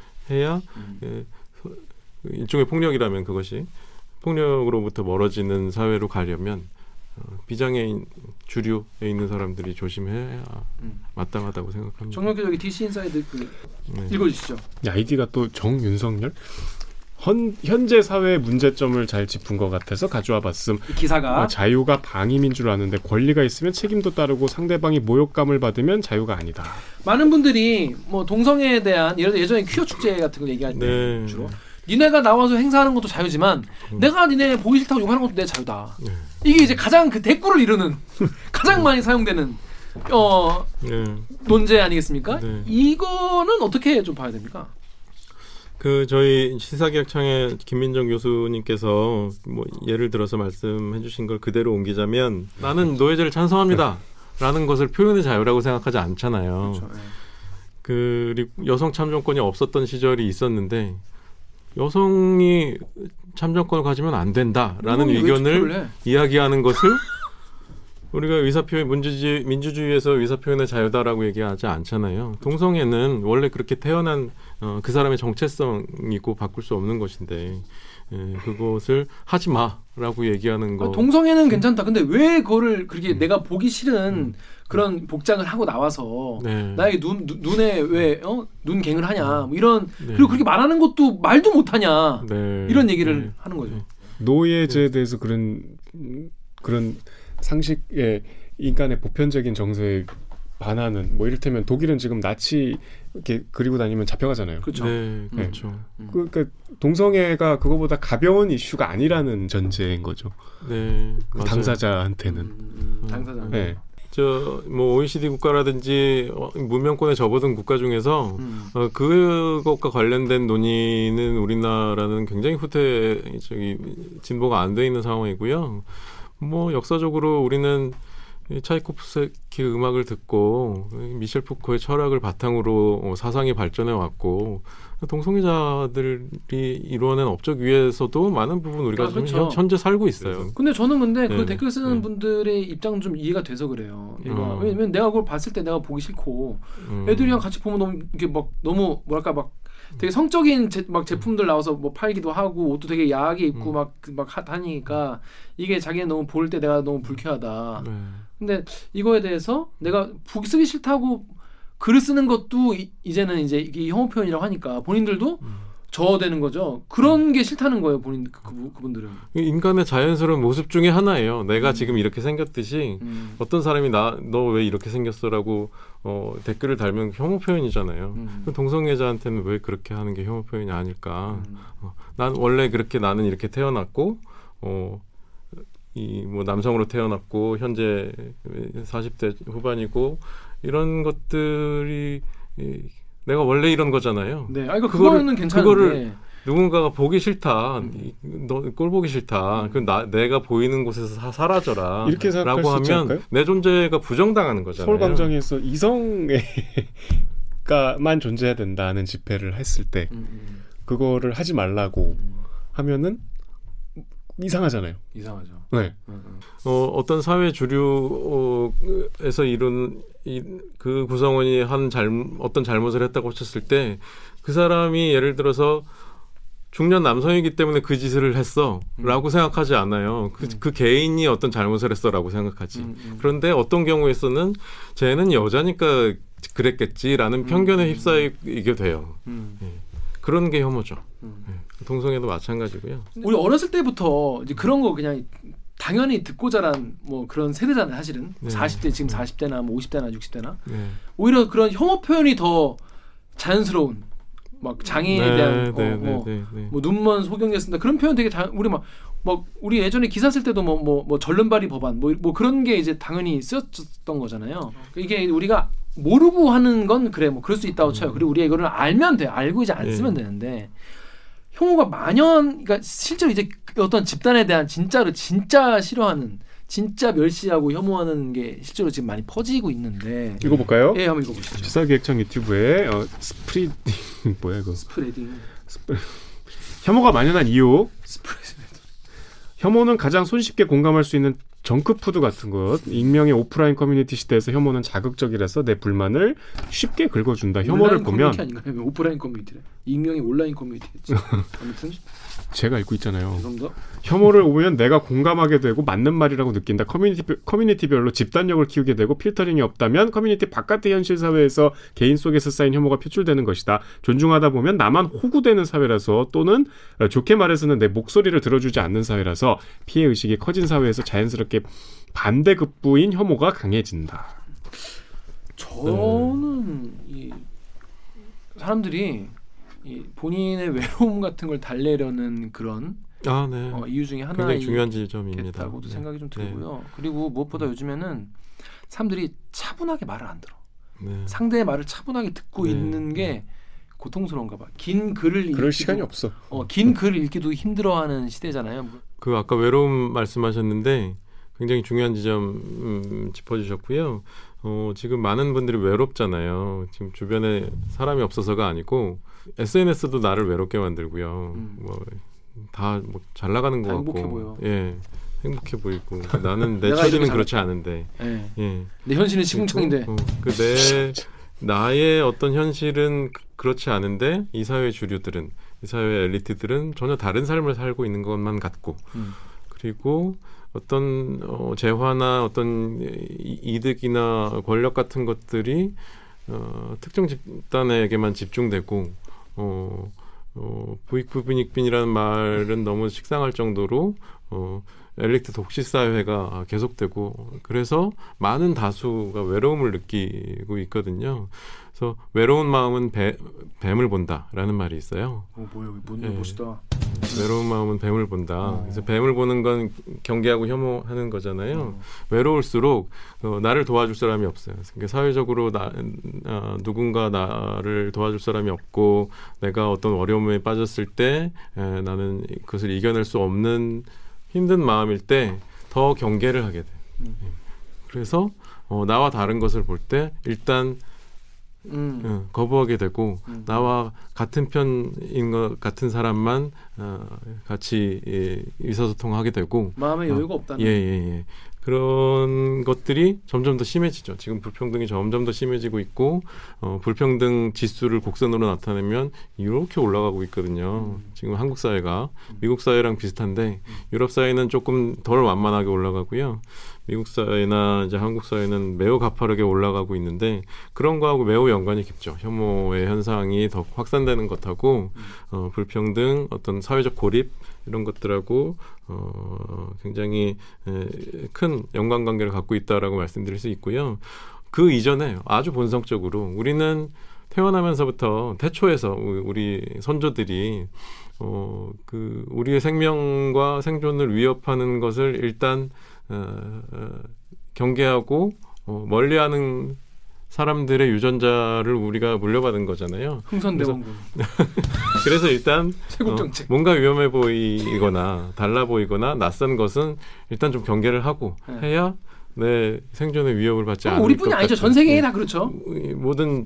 음. 에, 소- 일종의 폭력이라면 그것이 폭력으로부터 멀어지는 사회로 가려면 어, 비장애 인 주류에 있는 사람들이 조심해야 음. 마땅하다고 생각합니다. 정혁 교수님 DC 인사이드 그 네. 읽어주시죠. 이 아이디가 또 정윤석열? 헌, 현재 사회의 문제점을 잘 짚은 것 같아서 가져와 봤음. 이 기사가 아, 자유가 방임인 줄 아는데 권리가 있으면 책임도 따르고 상대방이 모욕감을 받으면 자유가 아니다. 많은 분들이 뭐 동성애에 대한 예를 들어 예전에 퀴어 축제 같은 걸 얘기할 때 네. 주로 니네가 나와서 행사하는 것도 자유지만 음. 내가 니네 보기 싫다고 욕하는 것도 내 자유다. 네. 이게 이제 가장 그 대꾸를 이루는 <laughs> 가장 많이 사용되는 어 네. 논제 아니겠습니까? 네. 이거는 어떻게 좀 봐야 됩니까? 그 저희 시사기학창의 김민정 교수님께서 뭐 예를 들어서 말씀해주신 걸 그대로 옮기자면 나는 노예제를 찬성합니다라는 것을 표현의 자유라고 생각하지 않잖아요. 그렇죠. 예. 그리고 여성 참정권이 없었던 시절이 있었는데 여성이 참정권을 가지면 안 된다라는 의견을? 이야기하는 것을 우리가 의사표현 민주주의 민주주의에서 의사표현의 자유다라고 얘기하지 않잖아요. 동성애는 원래 그렇게 태어난 어, 그 사람의 정체성이고 바꿀 수 없는 것인데 예, 그것을 하지 마라고 얘기하는 거. 아, 동성애는 괜찮다. 근데 왜 그거를 그렇게 음. 내가 보기 싫은 그런 복장을 하고 나와서 네. 나에게 눈 눈- 눈에 왜 어? 눈갱을 하냐 뭐 이런 네. 그리고 그렇게 말하는 것도 말도 못하냐 네. 이런 얘기를 네. 하는 거죠. 노예제에 대해서 그런 음, 그런 상식의 인간의 보편적인 정서에 반하는 뭐 이를테면 독일은 지금 나치 이렇게 그리고 다니면 잡혀가잖아요. 그렇죠. 네, 그렇죠. 그, 그러니까 동성애가 그거보다 가벼운 이슈가 아니라는 전제인 거죠. 네, 그. 당사자한테는. 음, 음, 당사자. 네. 저뭐 OECD 국가라든지 어, 문명권에 접어든 국가 중에서 음. 어, 그것과 관련된 논의는 우리나라는 굉장히 후퇴 저기 진보가 안 돼 있는 상황이고요. 뭐 역사적으로 우리는 이 차이코프스키 음악을 듣고 미셸 푸코의 철학을 바탕으로 어, 사상이 발전해 왔고 동성애자들이 이루어낸 업적 위에서도 많은 부분 우리가 아, 그렇죠. 현- 현재 살고 있어요. 근데 저는 근데 그 네, 댓글 쓰는 네. 분들의 입장은 좀 이해가 돼서 그래요. 어. 왜냐면 내가 그걸 봤을 때 내가 보기 싫고 음. 애들이랑 같이 보면 너무 이게 막 너무 뭐랄까 막 되게 성적인 제, 막 제품들 나와서 뭐 팔기도 하고 옷도 되게 야하게 입고 음. 막, 그막 하니까 이게 자기는 너무 볼 때 내가 너무 불쾌하다. 네. 근데 이거에 대해서 내가 보기 쓰기 싫다고 글을 쓰는 것도 이, 이제는 이제 이게 혐오 표현이라고 하니까 본인들도 음. 저어되는 거죠. 그런 게 싫다는 거예요, 본인 그, 그, 그분들은. 인간의 자연스러운 모습 중에 하나예요. 내가 지금 이렇게 생겼듯이 음. 어떤 사람이 나 너 왜 이렇게 생겼어라고 어, 댓글을 달면 혐오 표현이잖아요. 음. 그 동성애자한테는 왜 그렇게 하는 게 혐오 표현이 아닐까? 음. 난 원래 그렇게 나는 이렇게 태어났고 어, 이 뭐 남성으로 태어났고 현재 40대 후반이고 이런 것들이 이, 내가 원래 이런 거잖아요. 네, 아 이거 그거를- 그거는 괜찮은데. 그거를 누군가가 보기 싫다. 음. 너꼴 보기 싫다. 그나 내가 보이는 곳에서 사, 사라져라. 이렇게 생각할 라고 수 있지 하면? 내 존재가 부정당하는 거잖아요. 서울 광장에서 이성애가만 존재해야 된다는 집회를 했을 때 음, 음, 그거를 하지 말라고 음. 하면은 이상하잖아요. 이상하죠. 네. 음, 음. 어, 어떤 사회 주류에서 이룬 이, 그 구성원이 한 잘, 어떤 잘못을 했다고 쳤을 때 그 사람이 예를 들어서 중년 남성이기 때문에 그 짓을 했어라고 생각하지 않아요. 그, 음. 그 개인이 어떤 잘못을 했어라고 생각하지. 음, 음. 그런데 어떤 경우에서는 쟤는 여자니까 그랬겠지라는 음. 편견에 휩싸이게 돼요. 음, 그런 게 혐오죠. 음. 예. 동성애도 마찬가지고요. 우리 어렸을 때부터 이제 그런 거 그냥 당연히 듣고 자란 뭐 그런 세대잖아요, 사실은. 네. 40대 지금 40대나 뭐 50대나 60대나 네. 오히려 그런 혐오 표현이 더 자연스러운 막 장애에 네, 대한 어, 네, 뭐, 네, 네, 뭐 눈먼 쓴다 그런 표현 되게 다, 우리 막뭐 우리 예전에 기사 쓸 때도 뭐 뭐뭐 뭐 절름발이 법안 뭐, 뭐 그런 게 이제 당연히 쓰였던 거잖아요. 이게 우리가 모르고 하는 건 그래 뭐 그럴 수 있다고 쳐요. 그리고 우리가 이거를 알면 돼. 알고 이제 안 쓰면 되는데 혐오가 만연 그러니까 실제로 이제 어떤 집단에 대한 진짜로 진짜 싫어하는 진짜 멸시하고 혐오하는 게 실제로 지금 많이 퍼지고 있는데 읽어볼까요? 예, 한번 읽어보시죠. 시사기획창 유튜브에 어, spreading <laughs> 뭐야 이거? spreading. 스프... 혐오가 만연한 이유. spreading. 혐오는 가장 손쉽게 공감할 수 있는 정크푸드 같은 것. 익명의 오프라인 커뮤니티 시대에서 혐오는 자극적이라서 내 불만을 쉽게 긁어준다. 혐오를 보면 아닌가요? 오프라인 커뮤니티래. 익명의 온라인 커뮤니티겠지. <laughs> 아무튼 제가 읽고 있잖아요. 죄송합니다. 혐오를 보면 내가 공감하게 되고 맞는 말이라고 느낀다. 커뮤니티 커뮤니티별로 집단력을 키우게 되고 필터링이 없다면 커뮤니티 바깥의 현실 사회에서 개인 속에서 쌓인 혐오가 표출되는 것이다. 존중하다 보면 나만 호구되는 사회라서 또는 좋게 말해서는 내 목소리를 들어주지 않는 사회라서 피해 의식이 커진 사회에서 자연스럽게 반대급부인 혐오가 강해진다. 저는 이 사람들이 이 본인의 <laughs> 외로움 같은 걸 달래려는 그런 아, 네. 어, 이유 중에 하나가 굉장히 중요한 지점입니다. 고도 네. 생각이 좀 네. 들고요. 그리고 무엇보다 요즘에는 사람들이 차분하게 말을 안 들어. 네. 상대의 말을 차분하게 듣고 네. 있는 게 고통스러운가 봐. 긴 글을 그럴 읽기도, 시간이 없어. 어, 긴 글을 읽기도 힘들어하는 시대잖아요. 그 아까 외로움 말씀하셨는데 굉장히 중요한 지점 음, 짚어주셨고요. 어, 지금 많은 분들이 외롭잖아요. 지금 주변에 사람이 없어서가 아니고 SNS도 나를 외롭게 만들고요. 음. 뭐다 뭐 잘 나가는 것다 같고, 행복해 보여. 예, 행복해 보이고 나는 <laughs> 내 처지는 그렇지 않은데, 예. 예. 내 현실은 시궁창인데. 어, 그내 <laughs> 나의 어떤 현실은 그- 그렇지 않은데 이 사회 주류들은 이 사회 엘리트들은 전혀 다른 삶을 살고 있는 것만 같고 음. 그리고 어떤 어, 재화나 어떤 이- 이득이나 권력 같은 것들이 어, 특정 집단에게만 집중되고 어, 어, 부익부빈익빈이라는 말은 너무 식상할 정도로 어, 엘리트 독시 사회가 계속되고 그래서 많은 다수가 외로움을 느끼고 있거든요. 그래서 외로운 마음은 배, 뱀을 본다라는 말이 있어요. 어 뭐야 여기 문 예. 멋있다. 외로운 마음은 뱀을 본다. 어. 그래서 뱀을 보는 건 경계하고 혐오하는 거잖아요. 어. 외로울수록 어, 나를 도와줄 사람이 없어요. 그러니까 사회적으로 나, 아, 누군가 나를 도와줄 사람이 없고 내가 어떤 어려움에 빠졌을 때 에, 나는 그것을 이겨낼 수 없는 힘든 마음일 때 더 경계를 하게 돼. 음. 요 그래서 어, 나와 다른 것을 볼 때 일단 음. 어, 거부하게 되고 음. 나와 같은 편인 것 같은 사람만 어, 같이 예, 의사소통하게 되고 마음에 어, 여유가 없다는. 예, 예, 예. 그런 것들이 점점 더 심해지죠. 지금 불평등이 점점 더 심해지고 있고 어, 불평등 지수를 곡선으로 나타내면 이렇게 올라가고 있거든요. 음. 지금 한국 사회가 미국 사회랑 비슷한데 유럽 사회는 조금 덜 완만하게 올라가고요. 미국 사회나 이제 한국 사회는 매우 가파르게 올라가고 있는데 그런 거하고 매우 연관이 깊죠. 혐오의 현상이 더 확산되는 것하고 어, 불평등, 어떤 사회적 고립 이런 것들하고 어, 굉장히 에, 큰 연관관계를 갖고 있다라고 말씀드릴 수 있고요. 그 이전에 아주 본성적으로 우리는 태어나면서부터 태초에서 우- 우리 선조들이 어, 그 우리의 생명과 생존을 위협하는 것을 일단 어, 어, 경계하고 어, 멀리하는 사람들의 유전자를 우리가 물려받은 거잖아요. 흥선대원군. 그래서 <laughs> 일단 세국 어. 뭔가 위험해 보이거나 달라 보이거나 낯선 것은 일단 좀 경계를 하고 네. 해야 내 생존의 위협을 받지 어, 않을 우리뿐이 것 아니죠. 전 세계에 네. 다 그렇죠. 이 모든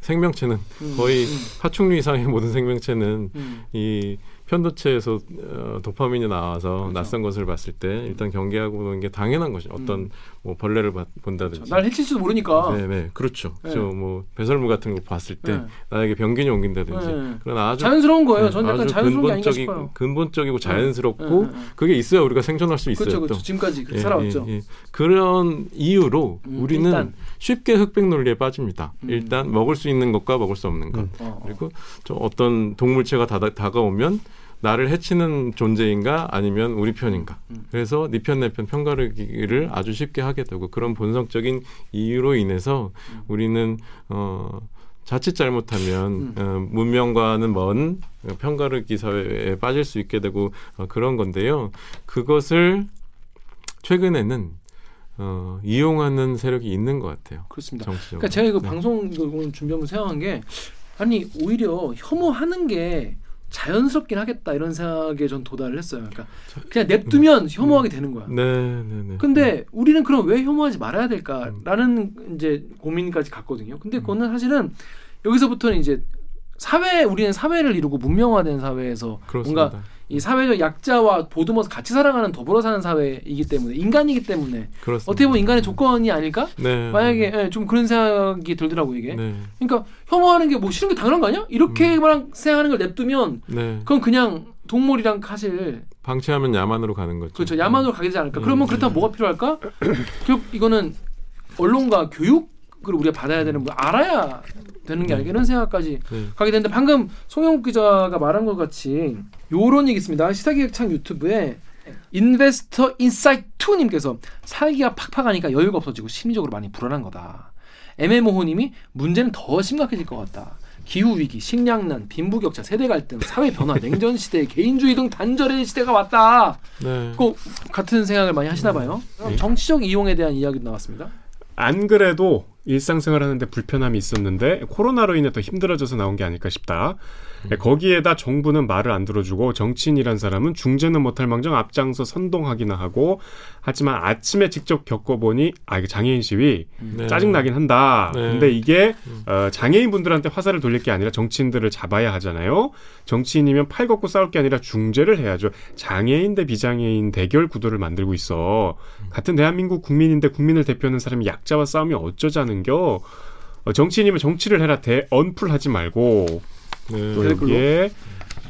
생명체는 음, 거의 음, 파충류 이상의 모든 생명체는 음. 이 편도체에서 어, 도파민이 나와서 그렇죠. 낯선 것을 봤을 때 일단 경계하고 보는 게 당연한 것이 어떤 음. 뭐 벌레를 봐- 본다든지 날 해칠지도 모르니까. 네네 그렇죠 네. 저뭐 배설물 같은 거 봤을 때 네. 나에게 병균이 옮긴다든지 네. 그런 아주 자연스러운 거예요. 네, 전 약간 자연스러운 게 아닌가 근본적이- 싶어요. 근본적이고 자연스럽고 네, 네, 네. 그게 있어야 우리가 생존할 수 있어요. 그렇죠, 또. 그렇죠. 지금까지 그렇게 예, 살아왔죠. 예, 예. 그런 이유로 음, 우리는 일단. 쉽게 흑백 논리에 빠집니다. 음. 일단 먹을 수 있는 것과 먹을 수 없는 것. 음. 어, 어. 그리고 저 어떤 동물체가 다가, 다가오면 나를 해치는 존재인가 아니면 우리 편인가. 음. 그래서 네 편 내 편 편가르기를 아주 쉽게 하게 되고 그런 본성적인 이유로 인해서 음. 우리는 어 자칫 잘못하면 음. 어, 문명과는 먼 편가르기 사회에 빠질 수 있게 되고 어, 그런 건데요. 그것을 최근에는 어, 이용하는 세력이 있는 것 같아요. 그렇습니다. 정치적으로. 그러니까 제가 이거 네. 방송 이거 준비하면서 생각한 게 아니 오히려 혐오하는 게 자연스럽긴 하겠다 이런 생각에 전 도달을 했어요. 그러니까 그냥 냅두면 혐오하게 되는 거야. 네, 네, 네. 근데 우리는 그럼 왜 혐오하지 말아야 될까라는 이제 고민까지 갔거든요. 근데 그거는 사실은 여기서부터는 이제 사회 우리는 사회를 이루고 문명화된 사회에서 그렇습니다. 뭔가 이 사회적 약자와 보듬어서 같이 살아가는 더불어 사는 사회이기 때문에 인간이기 때문에 그렇습니다. 어떻게 보면 인간의 조건이 아닐까? 네, 만약에 예, 좀 그런 생각이 들더라고 이게. 네, 그러니까 혐오하는 게 뭐 싫은 게 당연한 거 아니야? 이렇게만 생각하는 걸 냅두면 네. 그건 그냥 동물이랑 사실 방치하면 야만으로 가는 거죠. 그렇죠 야만으로 가게 되지 않을까? 음, 그러면 네. 그렇다면 뭐가 필요할까? <clears throat> 결국 이거는 언론과 교육을 우리가 받아야 되는 뭐 알아야 되는 게 아닐까 이런 생각까지 네. 가게 되는데 방금 송영욱 기자가 말한 것 같이 요런 얘기 있습니다. 시사기획창 유튜브에 Investor Insight 2님께서 살기가 팍팍하니까 여유가 없어지고 심리적으로 많이 불안한 거다. MMO호님이 문제는 더 심각해질 것 같다. 기후 위기, 식량난, 빈부격차, 세대 갈등, 사회 변화, <laughs> 냉전 시대, 개인주의 등 단절의 시대가 왔다. 네. 꼭 같은 생각을 많이 하시나 봐요. 네. 정치적 이용에 대한 이야기도 나왔습니다. 안 그래도 일상생활 하는데 불편함이 있었는데 코로나로 인해 더 힘들어져서 나온 게 아닐까 싶다. 네, 거기에다 정부는 말을 안 들어주고 정치인이란 사람은 중재는 못할 망정 앞장서 선동하기나 하고 하지만 아침에 직접 겪어보니 아 이게 장애인 시위 네. 짜증 나긴 한다. 네. 근데 이게 어, 장애인 분들한테 화살을 돌릴 게 아니라 정치인들을 잡아야 하잖아요. 정치인이면 팔 걷고 싸울 게 아니라 중재를 해야죠. 장애인 대 비장애인 대결 구도를 만들고 있어. 같은 대한민국 국민인데 국민을 대표하는 사람이 약자와 싸우면 어쩌자는 겨. 어, 정치인이면 정치를 해라 대 언풀하지 말고 네. 또? 여기에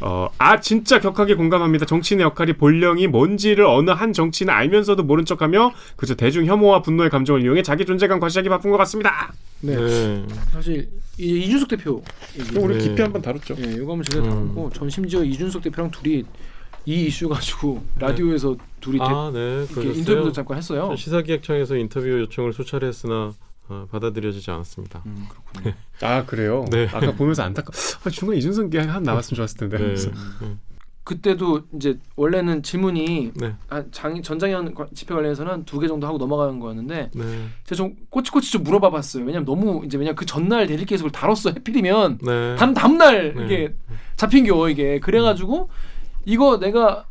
어, 아 진짜 격하게 공감합니다. 정치인의 역할이 본령이 뭔지를 어느 한 정치인은 알면서도 모른 척하며 그저 대중 혐오와 분노의 감정을 이용해 자기 존재감 과시하기 바쁜 것 같습니다. 네. 네. 사실 이 이준석 대표 얘기. 우리 네. 깊이 한번 다뤘죠. 예, 이거 한번 제가 음. 다루고 전 심지어 이준석 대표랑 둘이 이 이슈 가지고 라디오에서 둘이 대- 아, 네. 이렇게 그러셨어요. 인터뷰도 잠깐 했어요. 시사기획청에서 인터뷰 요청을 수차례 했으나 어, 받아들여지지 않았습니다. 음, 그렇군요. 아 그래요? <laughs> 네. 아까 보면서 안타까. 아, 중간 이준석 한 나왔으면 좋았을 텐데. 네. 그래서. 그때도 이제 원래는 질문이 네. 한 장, 전장현 과- 집회 관련해서는 한두개 정도 하고 넘어가는 거였는데 네. 제가 좀 꼬치꼬치 좀 물어봐봤어요. 왜냐면 너무 이제 왜냐 그 전날 대리께서 그걸 다뤘어 해필이면 네. 다음 다음날 네. 이게 잡힌 겨 이게 그래가지고 이거 내가 음, 음,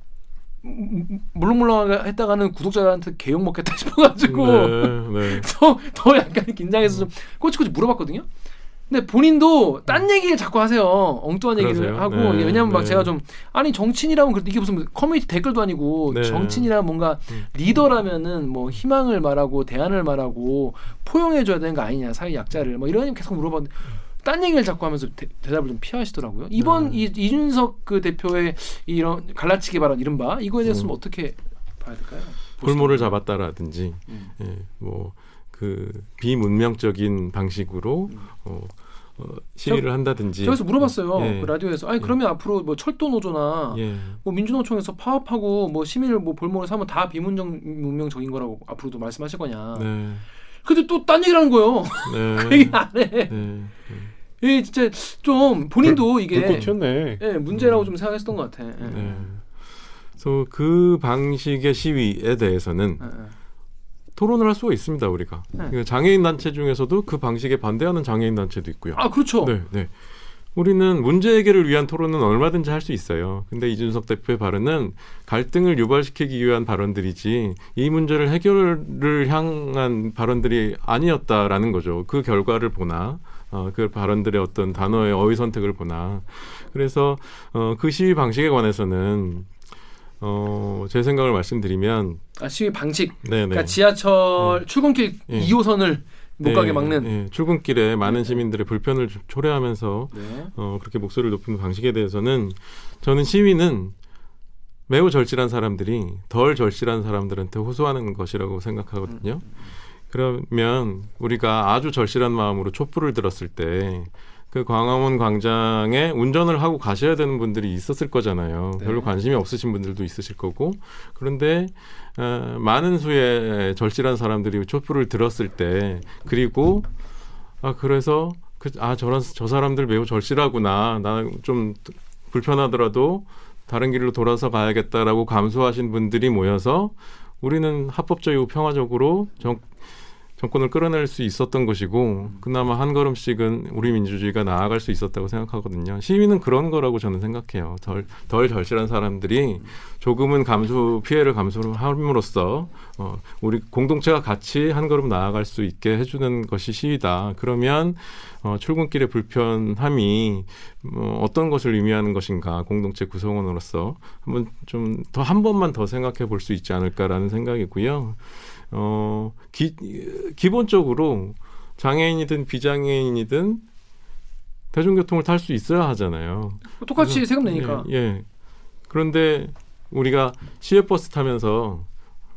물렁물렁하게 했다가는 구독자한테 개욕 먹겠다 <laughs> 싶어가지고 네. 네. <laughs> 더, 더 약간 긴장해서 좀 꼬치꼬치 물어봤거든요. 근데 본인도 딴 얘기를 자꾸 하세요. 엉뚱한 얘기를 그러세요? 하고 네, 왜냐면 막 네. 제가 좀 아니 정치인이라면 그래도 이게 무슨 커뮤니티 댓글도 아니고 네. 정치인이라면 뭔가 음. 리더라면은 뭐 희망을 말하고 대안을 말하고 포용해 줘야 되는 거 아니냐 사회 약자를 뭐 이런 얘기 계속 물어봤는데 딴 얘기를 자꾸 하면서 대, 답을좀 피하시더라고요. 이번 네. 이, 이준석 그 대표의 이런 갈라치기 발언 이른바 이거에 대해서는 음. 어떻게 봐야 될까요? 골모를 잡았다라든지 음. 예, 뭐그 비문명적인 방식으로 음. 어, 어, 시위를 한다든지 그래서 물어봤어요 예. 그 라디오에서 아니 그러면 앞으로 뭐 철도 노조나 예. 뭐 민주노총에서 파업하고 뭐 시민을 뭐 볼모를 사면 다 비문정 문명적인 거라고 앞으로도 말씀하실 거냐. 네. 근데 또 딴 얘기를 하는 거예요. 네. <laughs> 그 얘기 안 해. 네. 이 진짜 좀 본인도 이게 불꽃 튀었네. 예, 문제라고 좀 생각했던 것 같아. 예. 네. 그래서 그 방식의 시위에 대해서는 예, 예. 토론을 할 수가 있습니다 우리가 네. 그 장애인 단체 중에서도 그 방식에 반대하는 장애인 단체도 있고요. 아 그렇죠. 네, 네. 우리는 문제 해결을 위한 토론은 얼마든지 할 수 있어요. 근데 이준석 대표의 발언은 갈등을 유발시키기 위한 발언들이지 이 문제를 해결을 향한 발언들이 아니었다라는 거죠. 그 결과를 보나 어, 그 발언들의 어떤 단어의 어휘 선택을 보나 그래서 어, 그 시위 방식에 관해서는 어, 제 생각을 말씀드리면 아, 시위 방식. 네네. 그러니까 지하철 출근길 예. 2호선을 못 네, 가게 막는. 네, 출근길에 많은 시민들의 불편을 좀 초래하면서 네. 어, 그렇게 목소리를 높이는 방식에 대해서는 저는 시위는 매우 절실한 사람들이 덜 절실한 사람들한테 호소하는 것이라고 생각하거든요. 그러면 우리가 아주 절실한 마음으로 촛불을 들었을 때 그 광화문 광장에 운전을 하고 가셔야 되는 분들이 있었을 거잖아요. 네. 별로 관심이 없으신 분들도 있으실 거고. 그런데 어, 많은 수의 절실한 사람들이 촛불을 들었을 때 그리고 아 그래서 그 그, 아 저런 저 사람들 매우 절실하구나. 나 좀 불편하더라도 다른 길로 돌아서 가야겠다라고 감수하신 분들이 모여서 우리는 합법적이고 평화적으로 정, 정권을 끌어낼 수 있었던 것이고 그나마 한 걸음씩은 우리 민주주의가 나아갈 수 있었다고 생각하거든요. 시위는 그런 거라고 저는 생각해요. 덜, 덜 절실한 사람들이 조금은 감수 피해를 감수를 함으로써 어, 우리 공동체가 같이 한 걸음 나아갈 수 있게 해주는 것이 시위다. 그러면 어, 출근길의 불편함이 어, 어떤 것을 의미하는 것인가 공동체 구성원으로서 한번 좀 더 한 번만 더 생각해 볼 수 있지 않을까라는 생각이고요. 어, 기, 기본적으로 장애인이든 비장애인이든 대중교통을 탈 수 있어야 하잖아요. 똑같이 세금 내니까. 예, 예. 그런데 우리가 시외버스 타면서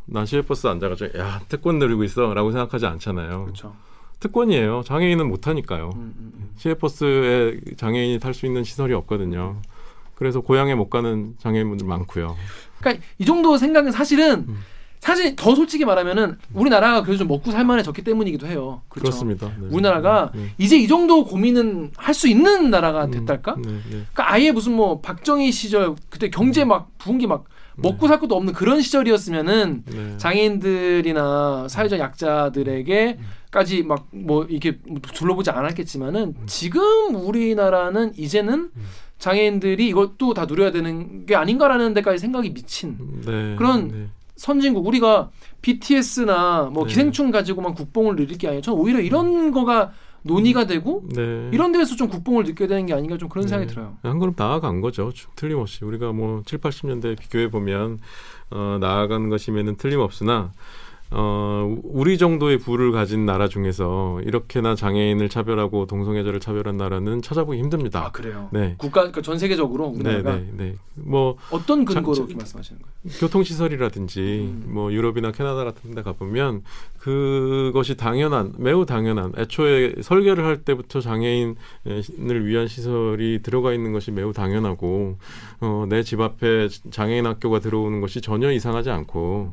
나 시외버스 앉아가지고 야 특권 누리고 있어라고 생각하지 않잖아요. 그렇죠. 특권이에요. 장애인은 못 타니까요. 음, 음, 음. 시외버스에 장애인이 탈 수 있는 시설이 없거든요. 그래서 고향에 못 가는 장애인분들 많고요. 그러니까 이 정도 생각은 사실은 음. 사실 더 솔직히 말하면 우리나라가 그래도 좀 먹고 살만해졌기 때문이기도 해요. 그렇죠. 그렇습니다. 네. 우리나라가 네. 이제 이 정도 고민은 할 수 있는 나라가 됐달까? 음, 네, 네. 그러니까 아예 무슨 뭐 박정희 시절 그때 경제 막 부흥기 막 먹고 살 것도 없는 그런 시절이었으면은 네. 장애인들이나 사회적 약자들에게 까지 막 뭐 이렇게 둘러보지 않았겠지만은 지금 우리나라는 이제는 장애인들이 이것도 다 누려야 되는 게 아닌가라는 데까지 생각이 미친 네. 그런 네. 선진국 우리가 BTS나 뭐 네. 기생충 가지고만 국뽕을 누릴 게 아니라 저는 오히려 이런 거가 논의가 되고 네. 이런 데에서 좀 국뽕을 느껴야 되는 게 아닌가 좀 그런 생각이 네. 들어요. 한 걸음 나아간 거죠. 주- 틀림없이 우리가 뭐 7, 80년대 비교해 보면 어, 나아가는 것이면은 틀림없으나 어, 우리 정도의 부를 가진 나라 중에서 이렇게나 장애인을 차별하고 동성애자를 차별한 나라는 찾아보기 힘듭니다. 아 그래요. 네. 국가 그러니까 전 세계적으로 네, 우리나라가 네, 네. 뭐 어떤 근거로 참- 그렇게 말씀하시는 거예요? 교통시설이라든지 음. 뭐 유럽이나 캐나다 같은 데 가보면 그것이 당연한 매우 당연한 애초에 설계를 할 때부터 장애인을 위한 시설이 들어가 있는 것이 매우 당연하고 어, 내 집 앞에 장애인 학교가 들어오는 것이 전혀 이상하지 않고 어,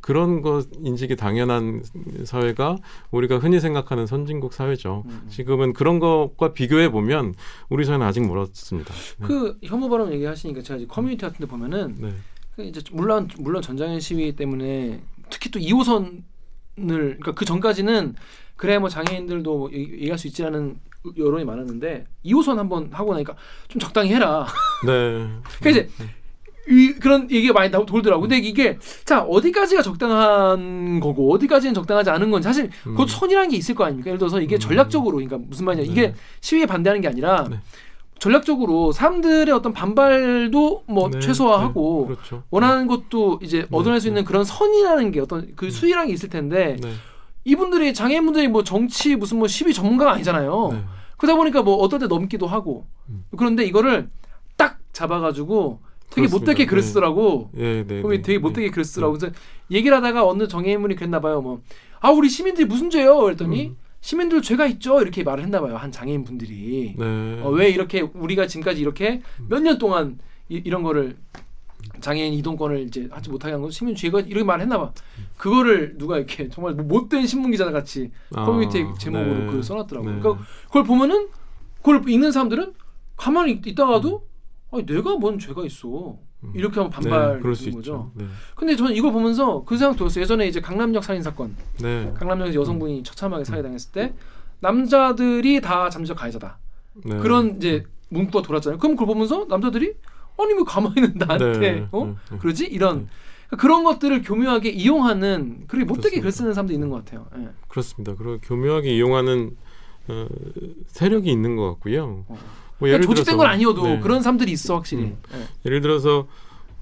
그런 것 인식이 당연한 사회가 우리가 흔히 생각하는 선진국 사회죠. 음. 지금은 그런 것과 비교해 보면 우리 사회는 아직 멀었습니다. 네. 그 혐오 발언 얘기하시니까 제가 이제 커뮤니티 같은데 보면은 네. 그 이제 물론 물론 전장현 시위 때문에 특히 또 2호선을 그러니까 그 전까지는 그래 뭐 장애인들도 뭐 얘기- 얘기할 수 있지라는 여론이 많았는데 2호선 한번 하고 나니까 좀 적당히 해라. 네. <laughs> 그러니까 이제 이, 그런 얘기가 많이 돌더라고. 근데 이게 자 어디까지가 적당한 거고 어디까지는 적당하지 않은 건 사실 음. 그 선이라는 게 있을 거 아닙니까? 예를 들어서 이게 음. 전략적으로 그러니까 무슨 말이냐 네. 이게 시위에 반대하는 게 아니라 네. 전략적으로 사람들의 어떤 반발도 뭐 네, 최소화하고 네, 그렇죠. 원하는 것도 이제 얻어낼 수 네. 있는 그런 선이라는 게 어떤 그 수위라는 게 있을 텐데 네. 이분들이 장애인분들이 뭐 정치 무슨 뭐 시위 전문가가 아니잖아요. 네. 그러다 보니까 뭐 어떨 때 넘기도 하고 음. 그런데 이거를 딱 잡아가지고 되게 그렇습니다. 못되게 글을 네. 쓰더라고. 예, 네. 그럼 네, 되게 네. 못되게 글을 쓰더라고. 그래서 얘기를 하다가 어느 정해인분이 그랬나 봐요. 뭐 아 우리 시민들이 무슨 죄요? 그랬더니 음. 시민들 죄가 있죠. 이렇게 말을 했나 봐요. 한 장애인 분들이 네. 어, 왜 이렇게 우리가 지금까지 이렇게 몇 년 동안 이, 이런 거를 장애인 이동권을 이제 하지 못하게 한 건 시민 죄가 이렇게 말했나 봐. 그거를 누가 이렇게 정말 뭐 못된 신문 기자 같이 아, 커뮤니티 제목으로 네. 글을 써놨더라고 요. 네. 그러니까 그걸 보면은 그걸 읽는 사람들은 가만히 있- 있다가도 아니 내가 뭔 죄가 있어 이렇게 하면 반발 네, 수 거죠. 네. 근데 저는 이걸 보면서 그 생각 들었어요. 예전에 이제 강남역 살인 사건, 네. 강남역에서 여성분이 처참하게 살해당했을 때 남자들이 다 잠재적 가해자다. 네. 그런 이제 문구가 돌았잖아요. 그럼 그걸 보면서 남자들이 아니 왜 가만히 있는 나한테 네, 어 네, 네. 그러지 이런 그런 것들을 교묘하게 이용하는 그리고 못되게. 글 쓰는 사람도 있는 것 같아요. 예. 그렇습니다. 그리고 교묘하게 이용하는 어, 세력이 있는 것 같고요. 어. 뭐 그러니까 조직된 들어서- 건 아니어도 네. 그런 사람들이 있어 확실히. 음. 예. 예를 들어서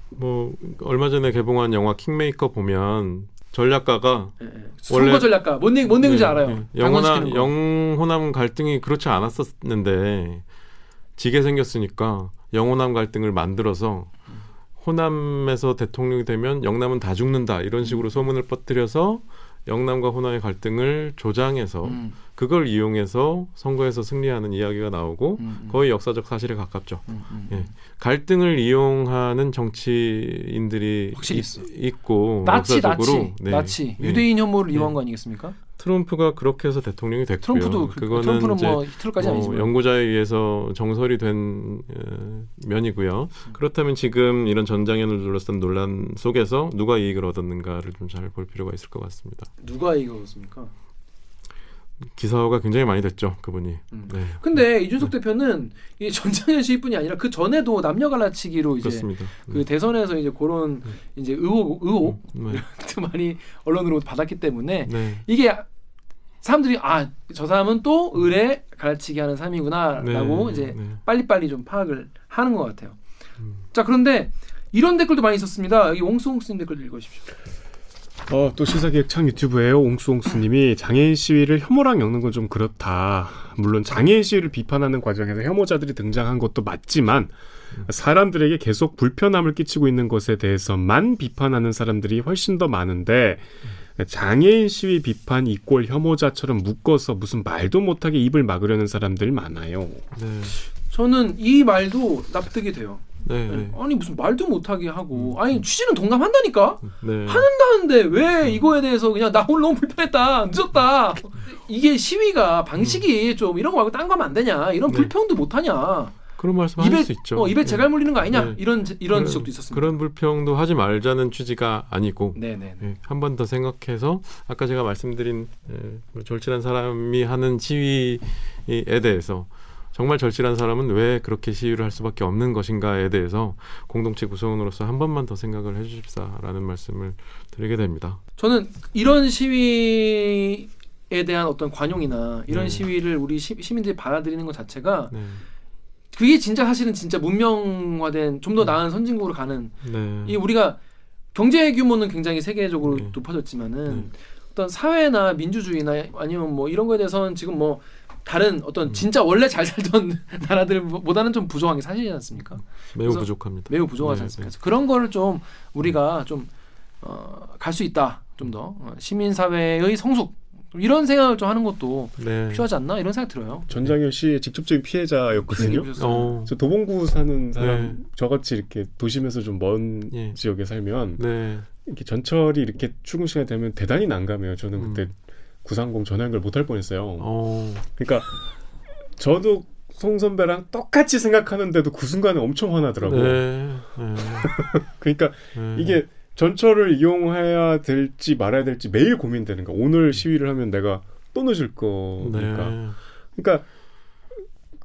뭐 얼마 전에 개봉한 영화 킹메이커 보면 전략가가 예, 예. 원래- 전략가 뭔 얘기 뭔 얘기인지 네, 알아요. 네. 영호남 거. 영호남 갈등이 그렇지 않았었는데 지게 생겼으니까 영호남 갈등을 만들어서 호남에서 대통령이 되면 영남은 다 죽는다 이런 식으로 소문을 퍼뜨려서 영남과 호남의 갈등을 조장해서 음, 그걸 이용해서 선거에서 승리하는 이야기가 나오고 음, 음. 거의 역사적 사실에 가깝죠. 음, 음, 예. 갈등을 이용하는 정치인들이 확실히. 있, 고 나치 나치 역사적으로 네. 나치 네. 유대인 혐오를 네. 이용한 거 아니겠습니까? 트럼프가 그렇게 해서 대통령이 됐고요. 트럼프도 그- 그거는 트럼프는 이제 뭐 히틀러까지 뭐 아니지만 연구자에 의해서 정설이 된 어, 면이고요. 음. 그렇다면 지금 이런 전장현을 둘러싼 논란 속에서 누가 이익을 얻었는가를 좀 잘 볼 필요가 있을 것 같습니다. 누가 이거였습니까? 기사화가 굉장히 많이 됐죠, 그분이. 음. 네. 근데 이준석 대표는 이 전장현 시위뿐이 아니라 그 전에도 남녀 갈라치기로 이제 그렇습니다. 그 대선에서 이제 그런 이제 의혹 의혹 네. <laughs> 도 많이 언론으로 받았기 때문에 네. 이게 사람들이 아 저 사람은 또 의뢰 갈라치기 하는 사람이구나라고 네. 이제 네. 빨리빨리 좀 파악을 하는 것 같아요. 음. 자 그런데 이런 댓글도 많이 있었습니다. 여기 옹수옹수님 댓글 읽어주십시오. 어, 또 시사기획창 유튜브에요. 옹수옹수님이 장애인 시위를 혐오랑 엮는 건 좀 그렇다. 물론 장애인 시위를 비판하는 과정에서 혐오자들이 등장한 것도 맞지만 사람들에게 계속 불편함을 끼치고 있는 것에 대해서만 비판하는 사람들이 훨씬 더 많은데 장애인 시위 비판 이꼴 혐오자처럼 묶어서 무슨 말도 못하게 입을 막으려는 사람들이 많아요. 네. 저는 이 말도 납득이 돼요. 네. 네. 아니 무슨 말도 못하게 하고 아니 취지는 동감한다니까 네. 하는데 왜 이거에 대해서 그냥 나 오늘 너무 불편했다 늦었다 <laughs> 이게 시위가 방식이 좀 이런 거 말고 딴 거 하면 안 되냐 이런 네. 불평도 못하냐 그런 말씀 입에 하실 수 있죠. 어, 입에 네. 재갈 물리는 거 아니냐 네. 이런 이런 그런- 지적도 있었습니다. 그런 불평도 하지 말자는 취지가 아니고 네네. 예, 한번 더 생각해서 아까 제가 말씀드린 예, 뭐 절실한 사람이 하는 시위에 대해서 정말 절실한 사람은 왜 그렇게 시위를 할 수밖에 없는 것인가에 대해서 공동체 구성원으로서 한 번만 더 생각을 해주십사라는 말씀을 드리게 됩니다. 저는 이런 시위 에 대한 어떤 관용이나 이런 네. 시위를 우리 시, 시민들이 받아들이는 것 자체가 네, 그게 진짜 사실은 진짜 문명화된 좀 더 나은 선진국으로 가는 네, 이 우리가 경제 규모는 굉장히 세계적으로 네. 높아졌지만은 네. 어떤 사회나 민주주의나 아니면 뭐 이런 거에 대해서는 지금 뭐 다른 어떤 음. 진짜 원래 잘 살던 <laughs> 나라들보다는 좀 부족한 게 사실이지 않습니까? 매우 부족합니다. 매우 부족하지 네, 않습니까? 그래서 그런 거를 좀 우리가 좀 어, 갈 수 있다. 좀더 어, 시민 사회의 성숙 이런 생각을 좀 하는 것도 네. 필요하지 않나 이런 생각 들어요. 전장현 씨의 직접적인 피해자였거든요. 어, 저 도봉구 사는 사람 네. 저같이 이렇게 도심에서 좀먼 예. 지역에 살면 네, 이렇게 전철이 이렇게 출근 시간 되면 대단히 난감해요. 저는 음. 그때 930 전화 연결 못할 뻔했어요. 어, 그러니까 저도 송 선배랑 똑같이 생각하는데도 그 순간에 엄청 화나더라고. 요 네, 네, <laughs> 그러니까 네. 이게 전철을 이용해야 될지 말아야 될지 매일 고민되는 거야. 오늘 시위를 하면 내가 또 늦을 거니까. 네. 그러니까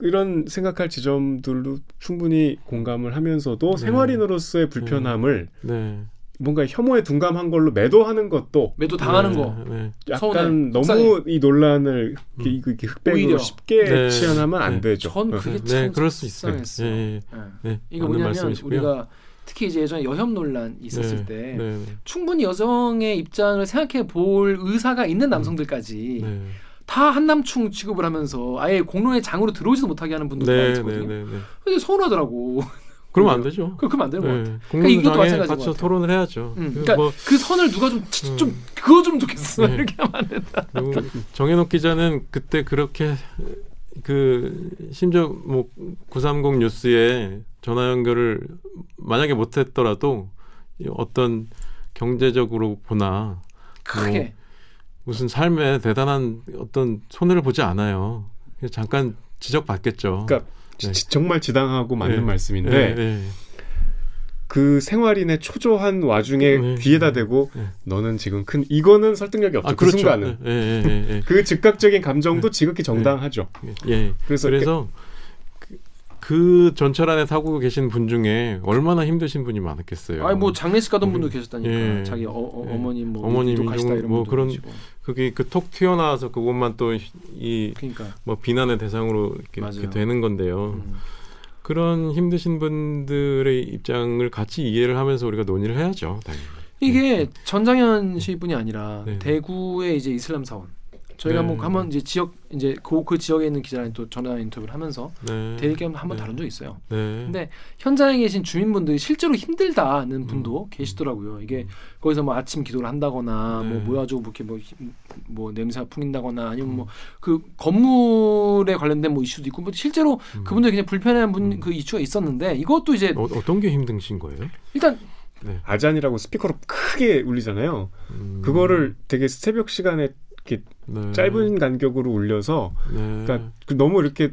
이런 생각할 지점들도 충분히 공감을 하면서도 네. 생활인으로서의 불편함을 네. 뭔가 혐오에 둔감한 걸로 매도하는 것도 매도 당하는 네, 거. 네. 약간 서운해. 너무 속상해. 이 논란을 이렇게, 음. 이렇게 흑백으로 오히려. 쉽게 네. 치환하면 안 네. 되죠. 전 그게 네, 참 그럴 수 있어요. 예, 예. 예. 네, 이게 뭐냐면 말씀이시고요. 우리가 특히 이제 예전에 여혐 논란 있었을 네, 때 네, 네. 충분히 여성의 입장을 생각해 볼 의사가 있는 남성들까지 네. 다 한남충 취급을 하면서 아예 공론의 장으로 들어오지도 못하게 하는 분들도 많이 네. 네, 네. 근데 서운하더라고. 그러면 안 되죠. 그- 그러면 안 되는 것 같아. 네. 그러니까 이것도 마찬가지인 것 같이. 토론을 해야죠. 음, 그 그러니까 뭐 그 선을 누가 좀, 음. 좀 그거 좀 좋겠어. 네. 이렇게 하면 안 된다. 정현옥 기자는 그때 그렇게 그 심지어 뭐 930 뉴스에 전화 연결을 만약에 못했더라도 이 어떤 경제적으로 보나 크게. 무슨 삶에 대단한 어떤 손해를 보지 않아요. 잠깐 지적받겠죠. 그러니까 네. 지- 정말 지당하고 맞는 네. 말씀인데 네, 네. 그 생활인의 초조한 와중에 네. 귀에다 대고 네. 너는 지금 큰 이거는 설득력이 없죠. 그 순간은 예, 예, 예, 예. 그 즉각적인 감정도 지극히 정당하죠. 예. 예. 그래서, 그래서 그, 그 전철 안에 타고 계신 분 중에 얼마나 힘드신 분이 많겠어요. 아니 뭐 장례식 가던 분도 우리- 계셨다니까. 예. 자기 어, 어, 예. 어머니 뭐 가시다 민중 이런 뭐 분도 그런 계시고. 그게 그 톡 튀어나와서 그것만 또이 그러니까. 뭐 비난의 대상으로 이렇게. 이렇게 되는 건데요. 음. 그런 힘드신 분들의 입장을 같이 이해를 하면서 우리가 논의를 해야죠. 당연히. 이게 전장현 시뿐이 아니라 네. 대구의 이제 이슬람 사원. 저희가 네. 뭐 한번 이제 지역 이제 그, 그 지역에 있는 기자랑 또 전화 인터뷰를 하면서 네. 대리기 한번 네. 다룬 적 있어요. 네. 근데 현장에 계신 주민분들이 실제로 힘들다는 분도 음. 계시더라고요. 이게 거기서 뭐 아침 기도를 한다거나 네. 뭐 모여가지고 뭐 이렇게 뭐, 힘- 뭐 냄새가 풍긴다거나 아니면 음. 뭐그 건물에 관련된 뭐 이슈도 있고 뭐 실제로 음. 그분들 굉장히 불편한 분 음. 그 이슈가 있었는데 이것도 이제 어, 어떤 게 힘드신 거예요? 일단 네. 아잔이라고 스피커로 크게 울리잖아요. 음. 그거를 되게 새벽 시간에 이렇게 네. 짧은 간격으로 울려서 네. 그러니까 그 너무 이렇게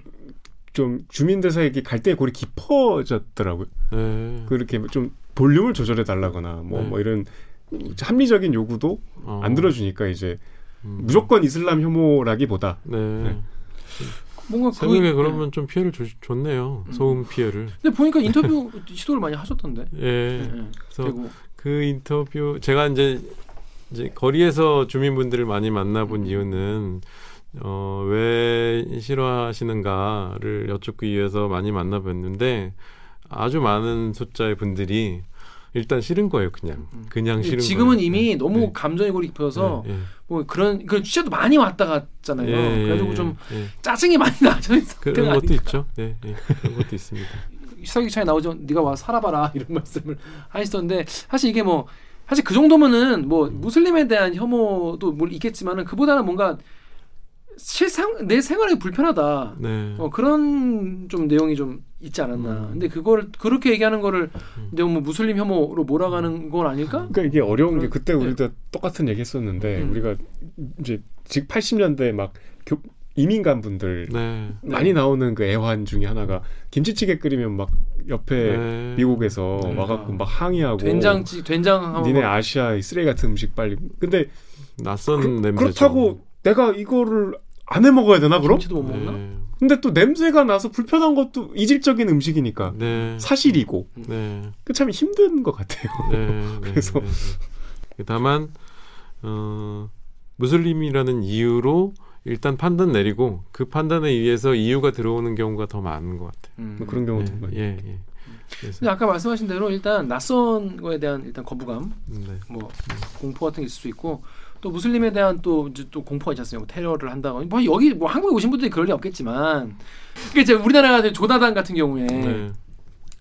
좀 주민들 사이에 이렇게 갈등의 골이 깊어졌더라고요. 네. 그렇게 좀 볼륨을 조절해 달라거나 뭐, 네. 뭐 이런 합리적인 요구도 어. 안 들어주니까 이제 음. 무조건 이슬람 혐오라기보다 네. 네. 뭔가 새벽에 그게- 그러면 좀 피해를 주, 줬네요. 음. 소음 피해를. 근데 보니까 인터뷰 <laughs> 시도를 많이 하셨던데. 예. 예, 예. 그래서 그리고 그 인터뷰 제가 이제 이제 거리에서 주민분들을 많이 만나본 이유는 어, 왜 싫어하시는가를 여쭙기 위해서 많이 만나뵀는데 아주 많은 숫자의 분들이 일단 싫은 거예요, 그냥 그냥 싫은 지금은 거예요. 이미 네. 너무 네. 감정이 골이 깊어서 예, 예. 뭐 그런 그런 취재도 많이 왔다 갔잖아요. 예, 그래가지고 예, 좀 예. 짜증이 많이 나죠. 그런 것도 아닌가. 있죠. 예, 예. 그런 것도 있습니다. <laughs> 시사기 차에 나오죠. 네가 와 살아봐라 <laughs> 이런 말씀을 하시던데 사실 이게 뭐 사실 그 정도면은 뭐 음. 무슬림에 대한 혐오도 물론 있겠지만은 그보다는 뭔가 실상 내 생활이 불편하다. 네. 어, 그런 좀 내용이 좀 있지 않았나. 음. 근데 그걸 그렇게 얘기하는 거를 음. 이제 뭐 무슬림 혐오로 몰아가는 건 아닐까? 그러니까 이게 어려운 게 그런- 그때 우리도 똑같은 얘기 했었는데 음. 우리가 이제 즉 80년대 막 교, 이민 간 분들 네. 많이 나오는 그 애환 중에 하나가 김치찌개 끓이면 막 옆에 네. 미국에서 네. 와갖고 막 항의하고 된장찌 된장 니네 아시아 이 쓰레기 같은 음식 빨리 근데 낯선 그, 냄새죠. 그렇다고 내가 이거를 안 해 먹어야 되나 그럼? 김치도 못 먹나? 네. 근데 또 냄새가 나서 불편한 것도 이질적인 음식이니까 네. 사실이고 네. 그참 힘든 것 같아요. 네, 네, <laughs> 그래서-. 다만 어, 무슬림이라는 이유로 일단 판단 내리고 그 판단에 의해서 이유가 들어오는 경우가 더 많은 것 같아요. 음. 뭐 그런 경우도 예, 많이. 예, 예. 그래서 근데 아까 말씀하신 대로 일단 낯선 거에 대한 일단 거부감, 네, 뭐 공포 같은 게 있을 수 있고 또 무슬림에 대한 또 이제 또 공포가 있지 않습니까? 뭐 테러를 한다거나 뭐 여기 뭐 한국에 오신 분들이 그럴 리 없겠지만 그러니까 이제 우리나라가 조나단 같은 경우에 네.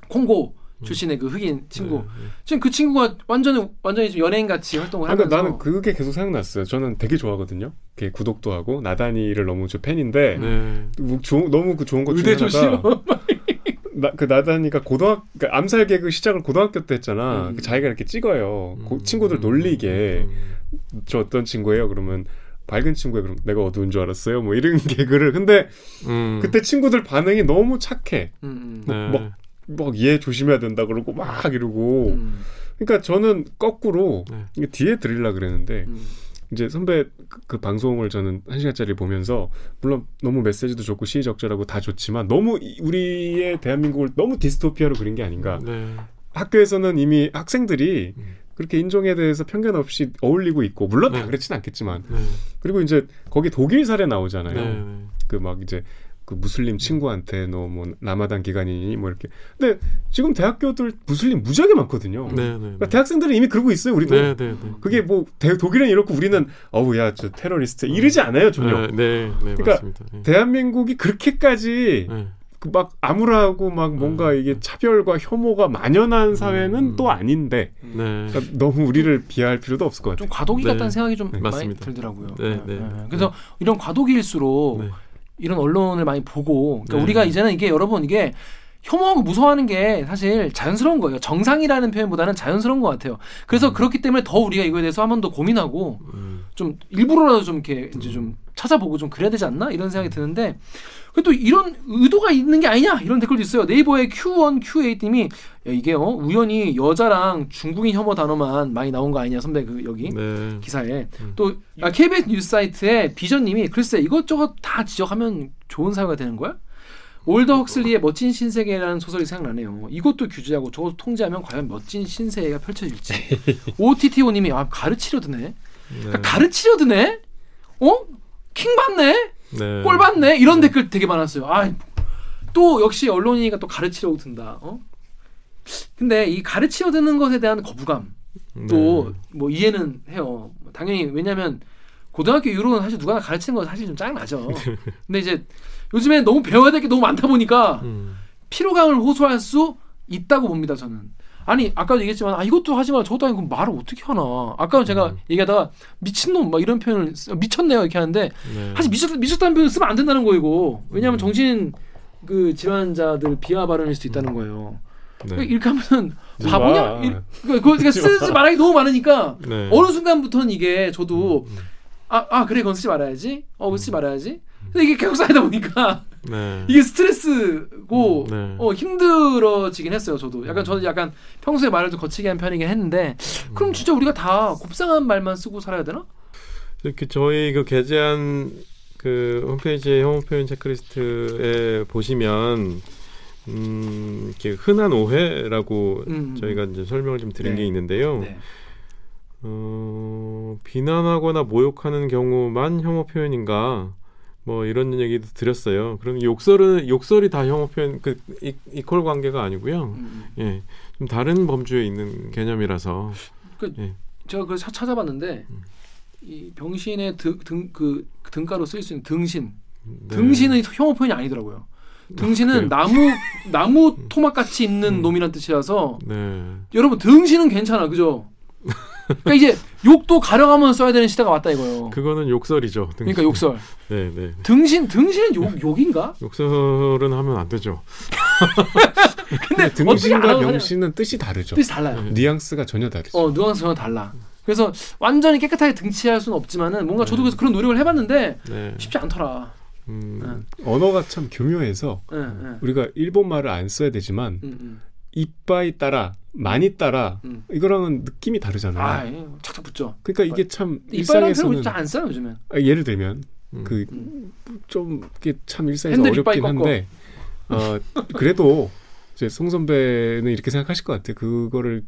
콩고 출신의 그 흑인 친구 네, 지금 그 친구가 완전히 완전히 좀 연예인 같이 활동을 하면서 그러니까 나는 그게 계속 생각났어요. 저는 되게 좋아하거든요. 걔 구독도 하고 나단이를 너무 저 팬인데 네. 네. 뭐 좋은- 너무 그 좋은 것 중에 하나가 조시로 나, 그 나단이가 고등학 그러니까 암살 개그 시작을 고등학교 때 했잖아. 음. 그 자기가 이렇게 찍어요. 고- 음. 친구들 놀리게 음. 저 어떤 친구예요? 그러면 밝은 친구예요. 그럼 내가 어두운 줄 알았어요. 뭐 이런 <laughs> 개그를 근데 음. 그때 친구들 반응이 너무 착해. 음, 음. 네. 뭐- 막 얘 조심해야 된다 그러고 막 이러고. 음, 그러니까 저는 거꾸로 네. 뒤에 드리려 그랬는데 음. 이제 선배 그, 그 방송을 저는 한 시간짜리 보면서 물론 너무 메시지도 좋고 시의적절하고 다 좋지만 너무 이- 우리의 대한민국을 너무 디스토피아로 그린 게 아닌가. 네. 학교에서는 이미 학생들이 음. 그렇게 인종에 대해서 편견 없이 어울리고 있고 물론 다 네. 그렇진 않겠지만 네. 그리고 이제 거기 독일 사례 나오잖아요. 네. 네. 그막 이제 그 무슬림 친구한테 너뭐 라마단 기간이니 뭐 이렇게. 근데 지금 대학교들 무슬림 무지하게 많거든요. 네. 네. 그러니까 대학생들은 이미 그러고 있어요. 우리도. 네. 네. 네. 그게 뭐 대, 독일은 이렇고 우리는 어우 야 저 테러리스트 이러지 않아요 전혀. 네. 네. 네. 그러니까 맞습니다. 네. 대한민국이 그렇게까지 네. 그막 암울하고 막 뭔가 음. 이게 차별과 혐오가 만연한 사회는 음. 또 아닌데 네. 그러니까 너무 우리를 비하할 필요도 없을 것 같아요. 좀 과도기 네. 같다는 생각이 좀 많이 맞습니다. 들더라고요. 네, 네. 그래서 이런 과도기일수록 네. 이런 언론을 많이 보고 그러니까 네. 우리가 이제는 이게 여러분 이게 혐오하고 무서워하는 게 사실 자연스러운 거예요. 정상이라는 표현보다는 자연스러운 것 같아요. 그래서 음. 그렇기 때문에 더 우리가 이거에 대해서 한 번 더 고민하고 음. 좀 일부러라도 좀 이렇게 이제 좀 찾아보고 좀 그래야 되지 않나 이런 생각이 드는데 그 또 이런 의도가 있는 게 아니냐 이런 댓글도 있어요. 네이버의 Q1 Q8님이 야, 이게 어, 우연히 여자랑 중국인 혐오 단어만 많이 나온 거 아니냐 선배 그 여기 네. 기사에 음. 또 아, KBS 뉴스 사이트에 비전님이 글쎄 이것저것 다 지적하면 좋은 사회가 되는 거야? 올더 헉슬리의 멋진 신세계라는 소설이 생각나네요. 이것도 규제하고 저것도 통제하면 과연 멋진 신세계가 펼쳐질지. <laughs> OTTO님이 아 가르치려 드네. 네. 그러니까 가르치려 드네. 어? 킹 받네. 네. 꼴 받네. 이런 댓글 되게 많았어요. 아, 또 역시 언론이니까 또 가르치려고 든다. 어? 근데 이 가르치려 드는 것에 대한 거부감 또뭐 이해는 해요. 당연히 왜냐하면 고등학교 이후로는 사실 누가 가르치는 건 사실 좀 짜증나죠. <laughs> 근데 이제 요즘에 너무 배워야 될 게 너무 많다 보니까 음. 피로감을 호소할 수 있다고 봅니다. 저는. 아니 아까도 얘기했지만 아 이것도 하지 마 저것도 아니고 말을 어떻게 하나 아까 제가 음. 얘기하다가 미친놈 막 이런 표현을 쓰- 미쳤네요 이렇게 하는데 네. 사실 미쳤 미쳤다는 표현 쓰면 안 된다는 거이고 왜냐하면 음. 정신 그 질환자들 비하 발언일 수 있다는 거예요. 네. 이렇게 하면은 쓰지 바보냐? 그거 그거 쓰지 말아야 너무 많으니까 네. 어느 순간부터는 이게 저도 음. 아, 아 그래 그건 쓰지 말아야지. 어, 쓰지 말아야지. 근데 이게 계속 쌓이다 보니까 네. 이게 스트레스고 음, 네. 어, 힘들어지긴 했어요. 저도 약간 저는 약간 평소에 말을 좀 거치게 한 편이긴 했는데 음. 그럼 진짜 우리가 다 곱상한 말만 쓰고 살아야 되나? 이렇게 저희 그 게재한 그 홈페이지의 혐오 표현 체크리스트에 보시면 음, 이렇게 흔한 오해라고 음. 저희가 이제 설명을 좀 드린 네. 게 있는데요. 네. 어, 비난하거나 모욕하는 경우만 혐오 표현인가? 뭐 이런 얘기도 드렸어요. 그럼 욕설은 욕설이 다 혐오 표현 그 이, 이퀄 관계가 아니고요. 음. 예, 좀 다른 범주에 있는 개념이라서 그 예. 제가 그걸 차- 찾아봤는데 음. 이 병신의 등그 등가로 쓸수 있는 등신 네. 등신은 혐오 표현이 아니더라고요. 등신은 그래요? 나무 나무 토막 같이 있는 음. 놈이란 뜻이라서 네. 여러분 등신은 괜찮아 그죠? <laughs> 그러니까 이제 욕도 가려가면 써야 되는 시대가 왔다 이거요. 그거는 욕설이죠. 등- 그러니까 욕설. <laughs> 네, 네. 등신 등신은 욕 욕인가? 욕설은 하면 안 되죠. <laughs> 근데 어떻게 등신과 명신은 뜻이 다르죠. 뜻이 달라요. 네. 뉘앙스가 전혀 다르죠. 어 누앙스 전혀 달라. 그래서 완전히 깨끗하게 등치할 수는 없지만은 뭔가 저도 그래서 그런 노력을 해봤는데 네. 쉽지 않더라. 음, 언어가 참 교묘해서 예, 예. 우리가 일본 말을 안 써야 되지만 음, 음. 이빠이 따라 많이 따라 음. 이거랑은 느낌이 다르잖아요. 아, 예. 착착 붙죠. 그러니까 이게 참 이빨이라는 표현 일상에서는 잘안 써요 요즘엔. 아, 예를 들면 음. 그 음. 좀 이게 참 일상에서 어렵긴 꺾어. 한데 어 그래도 이제 송 선배는 이렇게 생각하실 것 같아요. 그거를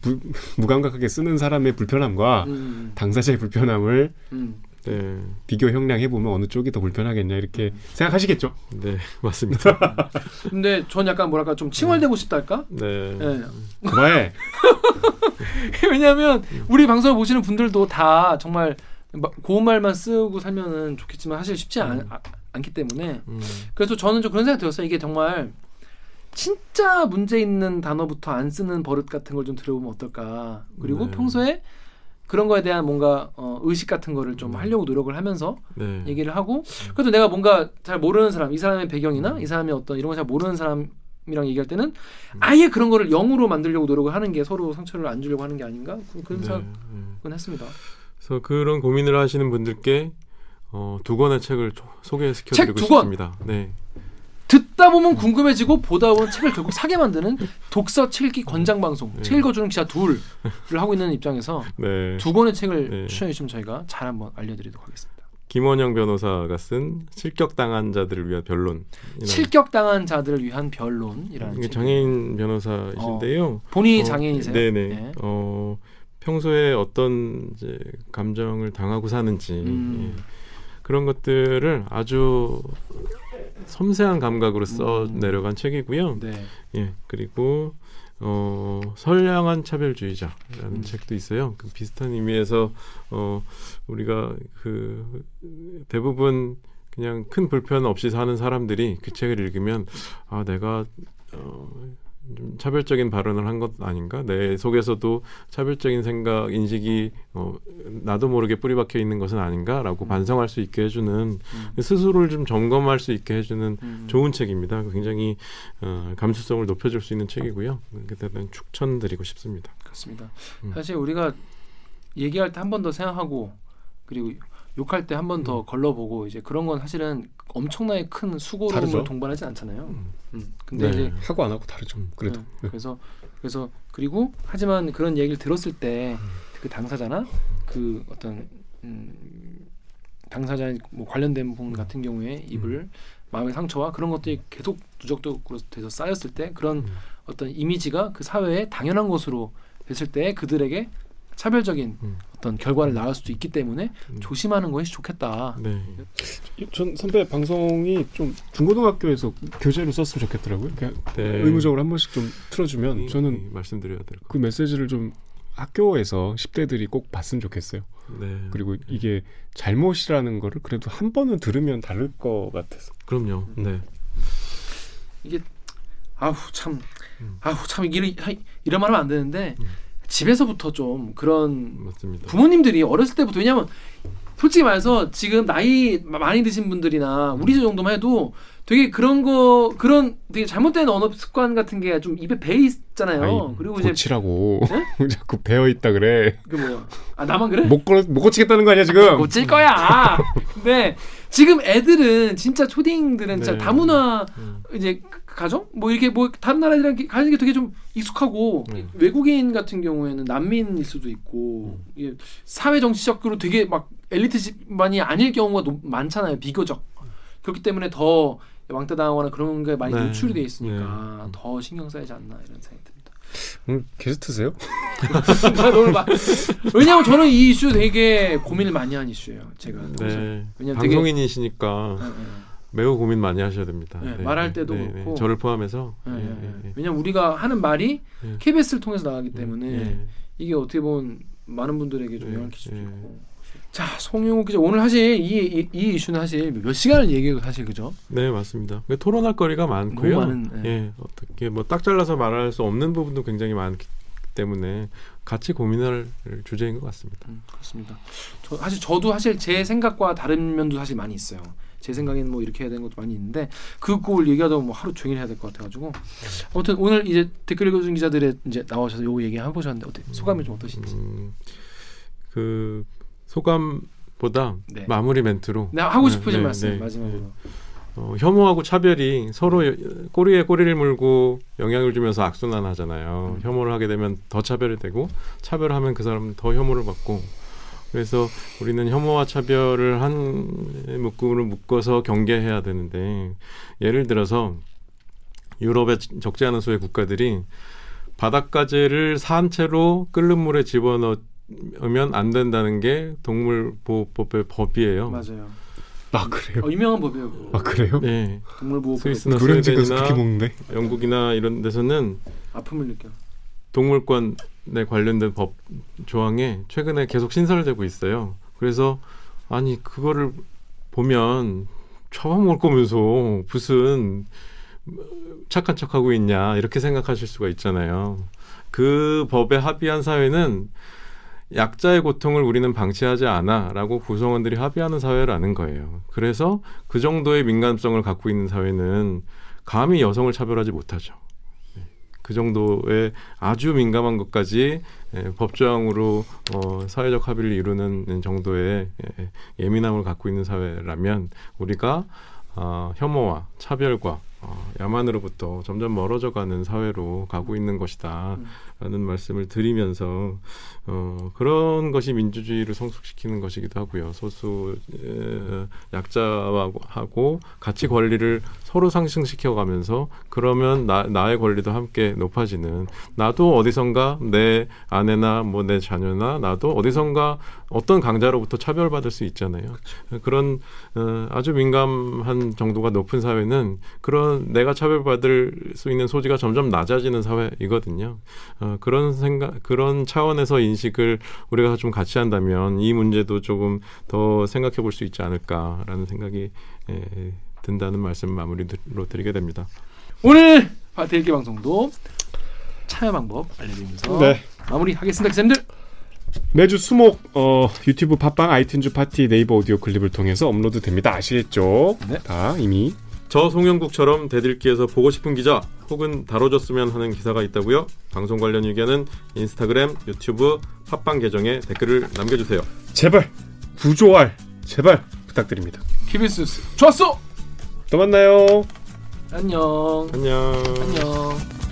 부, 무감각하게 쓰는 사람의 불편함과 음, 당사자의 불편함을 음. 네, 비교 형량해 보면 어느 쪽이 더 불편하겠냐 이렇게 음. 생각하시겠죠. 네, <laughs> 맞습니다. <laughs> 근데 전 약간 뭐랄까 좀 칭얼대고 싶달까? 네, 예. 그만해. <laughs> 왜냐하면 우리 방송을 보시는 분들도 다 정말 마- 고운 말만 쓰고 살면은 좋겠지만 사실 쉽지 않, 아- 않기 때문에 음, 그래서 저는 좀 그런 생각이 들었어요. 이게 정말 진짜 문제 있는 단어부터 안 쓰는 버릇 같은 걸 좀 들어보면 어떨까. 그리고 네. 평소에 그런 거에 대한 뭔가 어, 의식 같은 거를 좀 음. 하려고 노력을 하면서 네, 얘기를 하고 그래도 내가 뭔가 잘 모르는 사람, 이 사람의 배경이나 이 사람의 어떤 이런 거잘 모르는 사람이랑 얘기할 때는 아예 그런 거를 영으로 만들려고 노력을 하는 게 서로 상처를 안 주려고 하는 게 아닌가 그- 그런 네, 생각은 네. 했습니다. 그래서 그런 고민을 하시는 분들께 어, 두 권의 책을 조- 소개시켜드리고! 싶습니다. 네, 듣다 보면 궁금해지고 보다 보면 책을 결국 사게 만드는 독서 책 읽기 권장 방송 네. 책 읽어주는 기자 둘을 하고 있는 입장에서 네. 두 권의 책을 네. 추천해 주시면 저희가 잘 한번 알려드리도록 하겠습니다. 김원영 변호사가 쓴 실격당한 자들을 위한 변론. 실격당한 자들을 위한 변론이라는 책. 장애인 변호사이신데요. 본인이 어, 장애인이세요? 네네. 네. 어, 평소에 어떤 이제 감정을 당하고 사는지 음. 예. 그런 것들을 아주 섬세한 감각으로 써 음. 내려간 책이고요. 네. 예 그리고 어, 선량한 차별주의자라는 음. 책도 있어요. 그 비슷한 의미에서 어, 우리가 그 대부분 그냥 큰 불편 없이 사는 사람들이 그 책을 읽으면 아 내가 어, 좀 차별적인 발언을 한 것 아닌가? 내 속에서도 차별적인 생각, 인식이 어, 나도 모르게 뿌리 박혀 있는 것은 아닌가라고 음. 반성할 수 있게 해주는 음. 스스로를 좀 점검할 수 있게 해주는 음. 좋은 책입니다. 굉장히 어, 감수성을 높여줄 수 있는 책이고요. 그때는 추천드리고 싶습니다. 그렇습니다. 음. 사실 우리가 얘기할 때 한 번 더 생각하고 그리고 욕할 때 한 번더 걸러보고 이제 그런 건 사실은 엄청나게 큰 수고로움을 다르죠. 동반하지 않잖아요. 음. 음. 근데 네. 이제 하고 안 하고 다르죠. 그래도 네. 그래서 그래서 그리고 하지만 그런 얘기를 들었을 때 그 당사자나 그 어떤 음, 당사자 뭐 관련된 분 같은 경우에 입을 마음의 상처와 그런 것들이 계속 누적적으로 돼서 쌓였을 때 그런 음. 어떤 이미지가 그 사회에 당연한 것으로 됐을 때 그들에게 차별적인 음. 어떤 결과를 낳을 수도 있기 때문에 음. 조심하는 것이 좋겠다. 네. 전 선배 방송이 좀 중고등학교에서 교재로 썼으면 좋겠더라고요. 그냥 네. 의무적으로 한 번씩 좀 틀어주면 저는 이- 말씀드려야 될 것. 그 메시지를 좀 학교에서 10대들이 꼭 봤으면 좋겠어요. 네. 그리고 이게 잘못이라는 거를 그래도 한 번은 들으면 다를 것 같아서. 그럼요. 네. 아우 참, 음. 아우 참 이런 이런 말하면 안 되는데 음. 집에서부터 좀 그런 맞습니다. 부모님들이 어렸을 때부터 왜냐하면 솔직히 말해서 지금 나이 많이 드신 분들이나 우리 정도만 해도 되게 그런 거 그런 되게 잘못된 언어 습관 같은 게 좀 입에 배 있잖아요. 아니, 그리고 이제 고치라고 <laughs> 자꾸 배어 있다 그래. 그 뭐야? 아 나만 그래? 못 걸, 못 고치겠다는 거 아니야 지금? 고칠 거야. 근데 <laughs> 지금 애들은 진짜 초딩들은 진짜 네. 다문화 음. 이제 가정 뭐 이렇게 뭐 다른 나라들이랑 가는 게 되게 좀 익숙하고 네. 외국인 같은 경우에는 난민일 수도 있고 이게 사회 정치적으로 되게 막 엘리트 집만이 아닐 경우가 높- 많잖아요 비교적 그렇기 때문에 더 왕따 당하거나 그런 게 많이 네. 노출이 돼 있으니까 네. 더 신경 쓰이지 않나 이런 생각이 듭니다. 음, 게스트세요? 너무 왜냐면 저는 이 이슈 되게 고민을 많이 한 이슈예요. 제가 네. 왜냐면 되게 방송인이시니까 네, 네. 매우 고민 많이 하셔야 됩니다. 네, 말할 때도 그렇고. 저를 포함해서. 왜냐면 우리가 하는 말이 예. KBS를 통해서 나가기 때문에 예. 이게 어떻게 보면 많은 분들에게 좀 예, 영향을 끼칠 예. 있고. 자, 송영욱 기자 오늘 사실 이, 이, 이 이슈는 사실 몇 시간을 얘기해도 사실 그죠? 네 맞습니다. 그 토론할 거리가 많고요. 많은, 예. 예, 어떻게 뭐 딱 잘라서 말할 수 없는 부분도 굉장히 많기 때문에 같이 고민할 주제인 것 같습니다. 음, 그렇습니다. 저, 사실 저도 사실 제 생각과 다른 면도 사실 많이 있어요. 제 생각에는 뭐 이렇게 해야 되는 것도 많이 있는데 그걸 얘기하다 보면 뭐 하루 종일 해야 될 것 같아가지고 아무튼 오늘 이제 댓글 읽어준 기자들의 이제 나오셔서 요거 얘기 해보셨는데 어때 소감이 좀 어떠신지? 음, 그 소감보다 네. 마무리 멘트로 네 하고 네, 싶으신 네, 말씀 네. 마지막으로. 어, 혐오하고 차별이 서로 여- 꼬리에 꼬리를 물고 영향을 주면서 악순환하잖아요. 음. 혐오를 하게 되면 더 차별이 되고 차별하면 그 사람은 더 혐오를 받고 그래서 우리는 혐오와 차별을 한 묶음으로 묶어서 경계해야 되는데 예를 들어서 유럽의 적지 않은 수의 국가들이 바닷가재를 산 채로 끓는 물에 집어넣으면 안 된다는 게 동물보호법의 법이에요. 맞아요. 아 그래요? 어, 유명한 법이에요. 그거. 아 그래요? 네. 동물보호 스위스나 스웨덴이나? 영국이나 이런 데서는 아픔을 느껴. 동물권에 관련된 법 조항에 최근에 계속 신설되고 있어요. 그래서 아니 그거를 보면 처먹을 거면서 무슨 착한 척하고 있냐 이렇게 생각하실 수가 있잖아요. 그 법에 합의한 사회는 약자의 고통을 우리는 방치하지 않아라고 구성원들이 합의하는 사회라는 거예요. 그래서 그 정도의 민감성을 갖고 있는 사회는 감히 여성을 차별하지 못하죠. 네. 그 정도의 아주 민감한 것까지 예, 법조항으로 어, 사회적 합의를 이루는 정도의 예, 예민함을 갖고 있는 사회라면 우리가 어, 혐오와 차별과 어, 야만으로부터 점점 멀어져가는 사회로 가고 있는 것이다. 라는 말씀을 드리면서 어, 그런 것이 민주주의를 성숙시키는 것이기도 하고요. 소수 에, 약자와 하고 같이 권리를 서로 상승시켜가면서 그러면 나, 나의 권리도 함께 높아지는 나도 어디선가 내 아내나 뭐 내 자녀나 나도 어디선가 어떤 강자로부터 차별받을 수 있잖아요. 그런 어, 아주 민감한 정도가 높은 사회는 그런 내가 차별받을 수 있는 소지가 점점 낮아지는 사회이거든요. 어, 그런 생각, 그런 차원에서 인식을 우리가 좀 같이 한다면 이 문제도 조금 더 생각해 볼 수 있지 않을까라는 생각이 에, 든다는 말씀 마무리로 드리게 됩니다. 오늘 대일기 방송도 참여 방법 알려드리면서 네. 마무리하겠습니다, 기자님들. 매주 수목 어, 유튜브 팟빵 아이튠즈 팟티 네이버 오디오 클립을 통해서 업로드 됩니다. 아시겠죠? 네. 다 이미 저 송영국처럼 댓읽기에서 보고 싶은 기자 혹은 다뤄줬으면 하는 기사가 있다고요? 방송 관련 의견은 인스타그램, 유튜브, 팟빵 계정에 댓글을 남겨주세요. 제발 구조할 제발 부탁드립니다. KBS 뉴스 좋았어. 또 만나요. 안녕. 안녕. 안녕.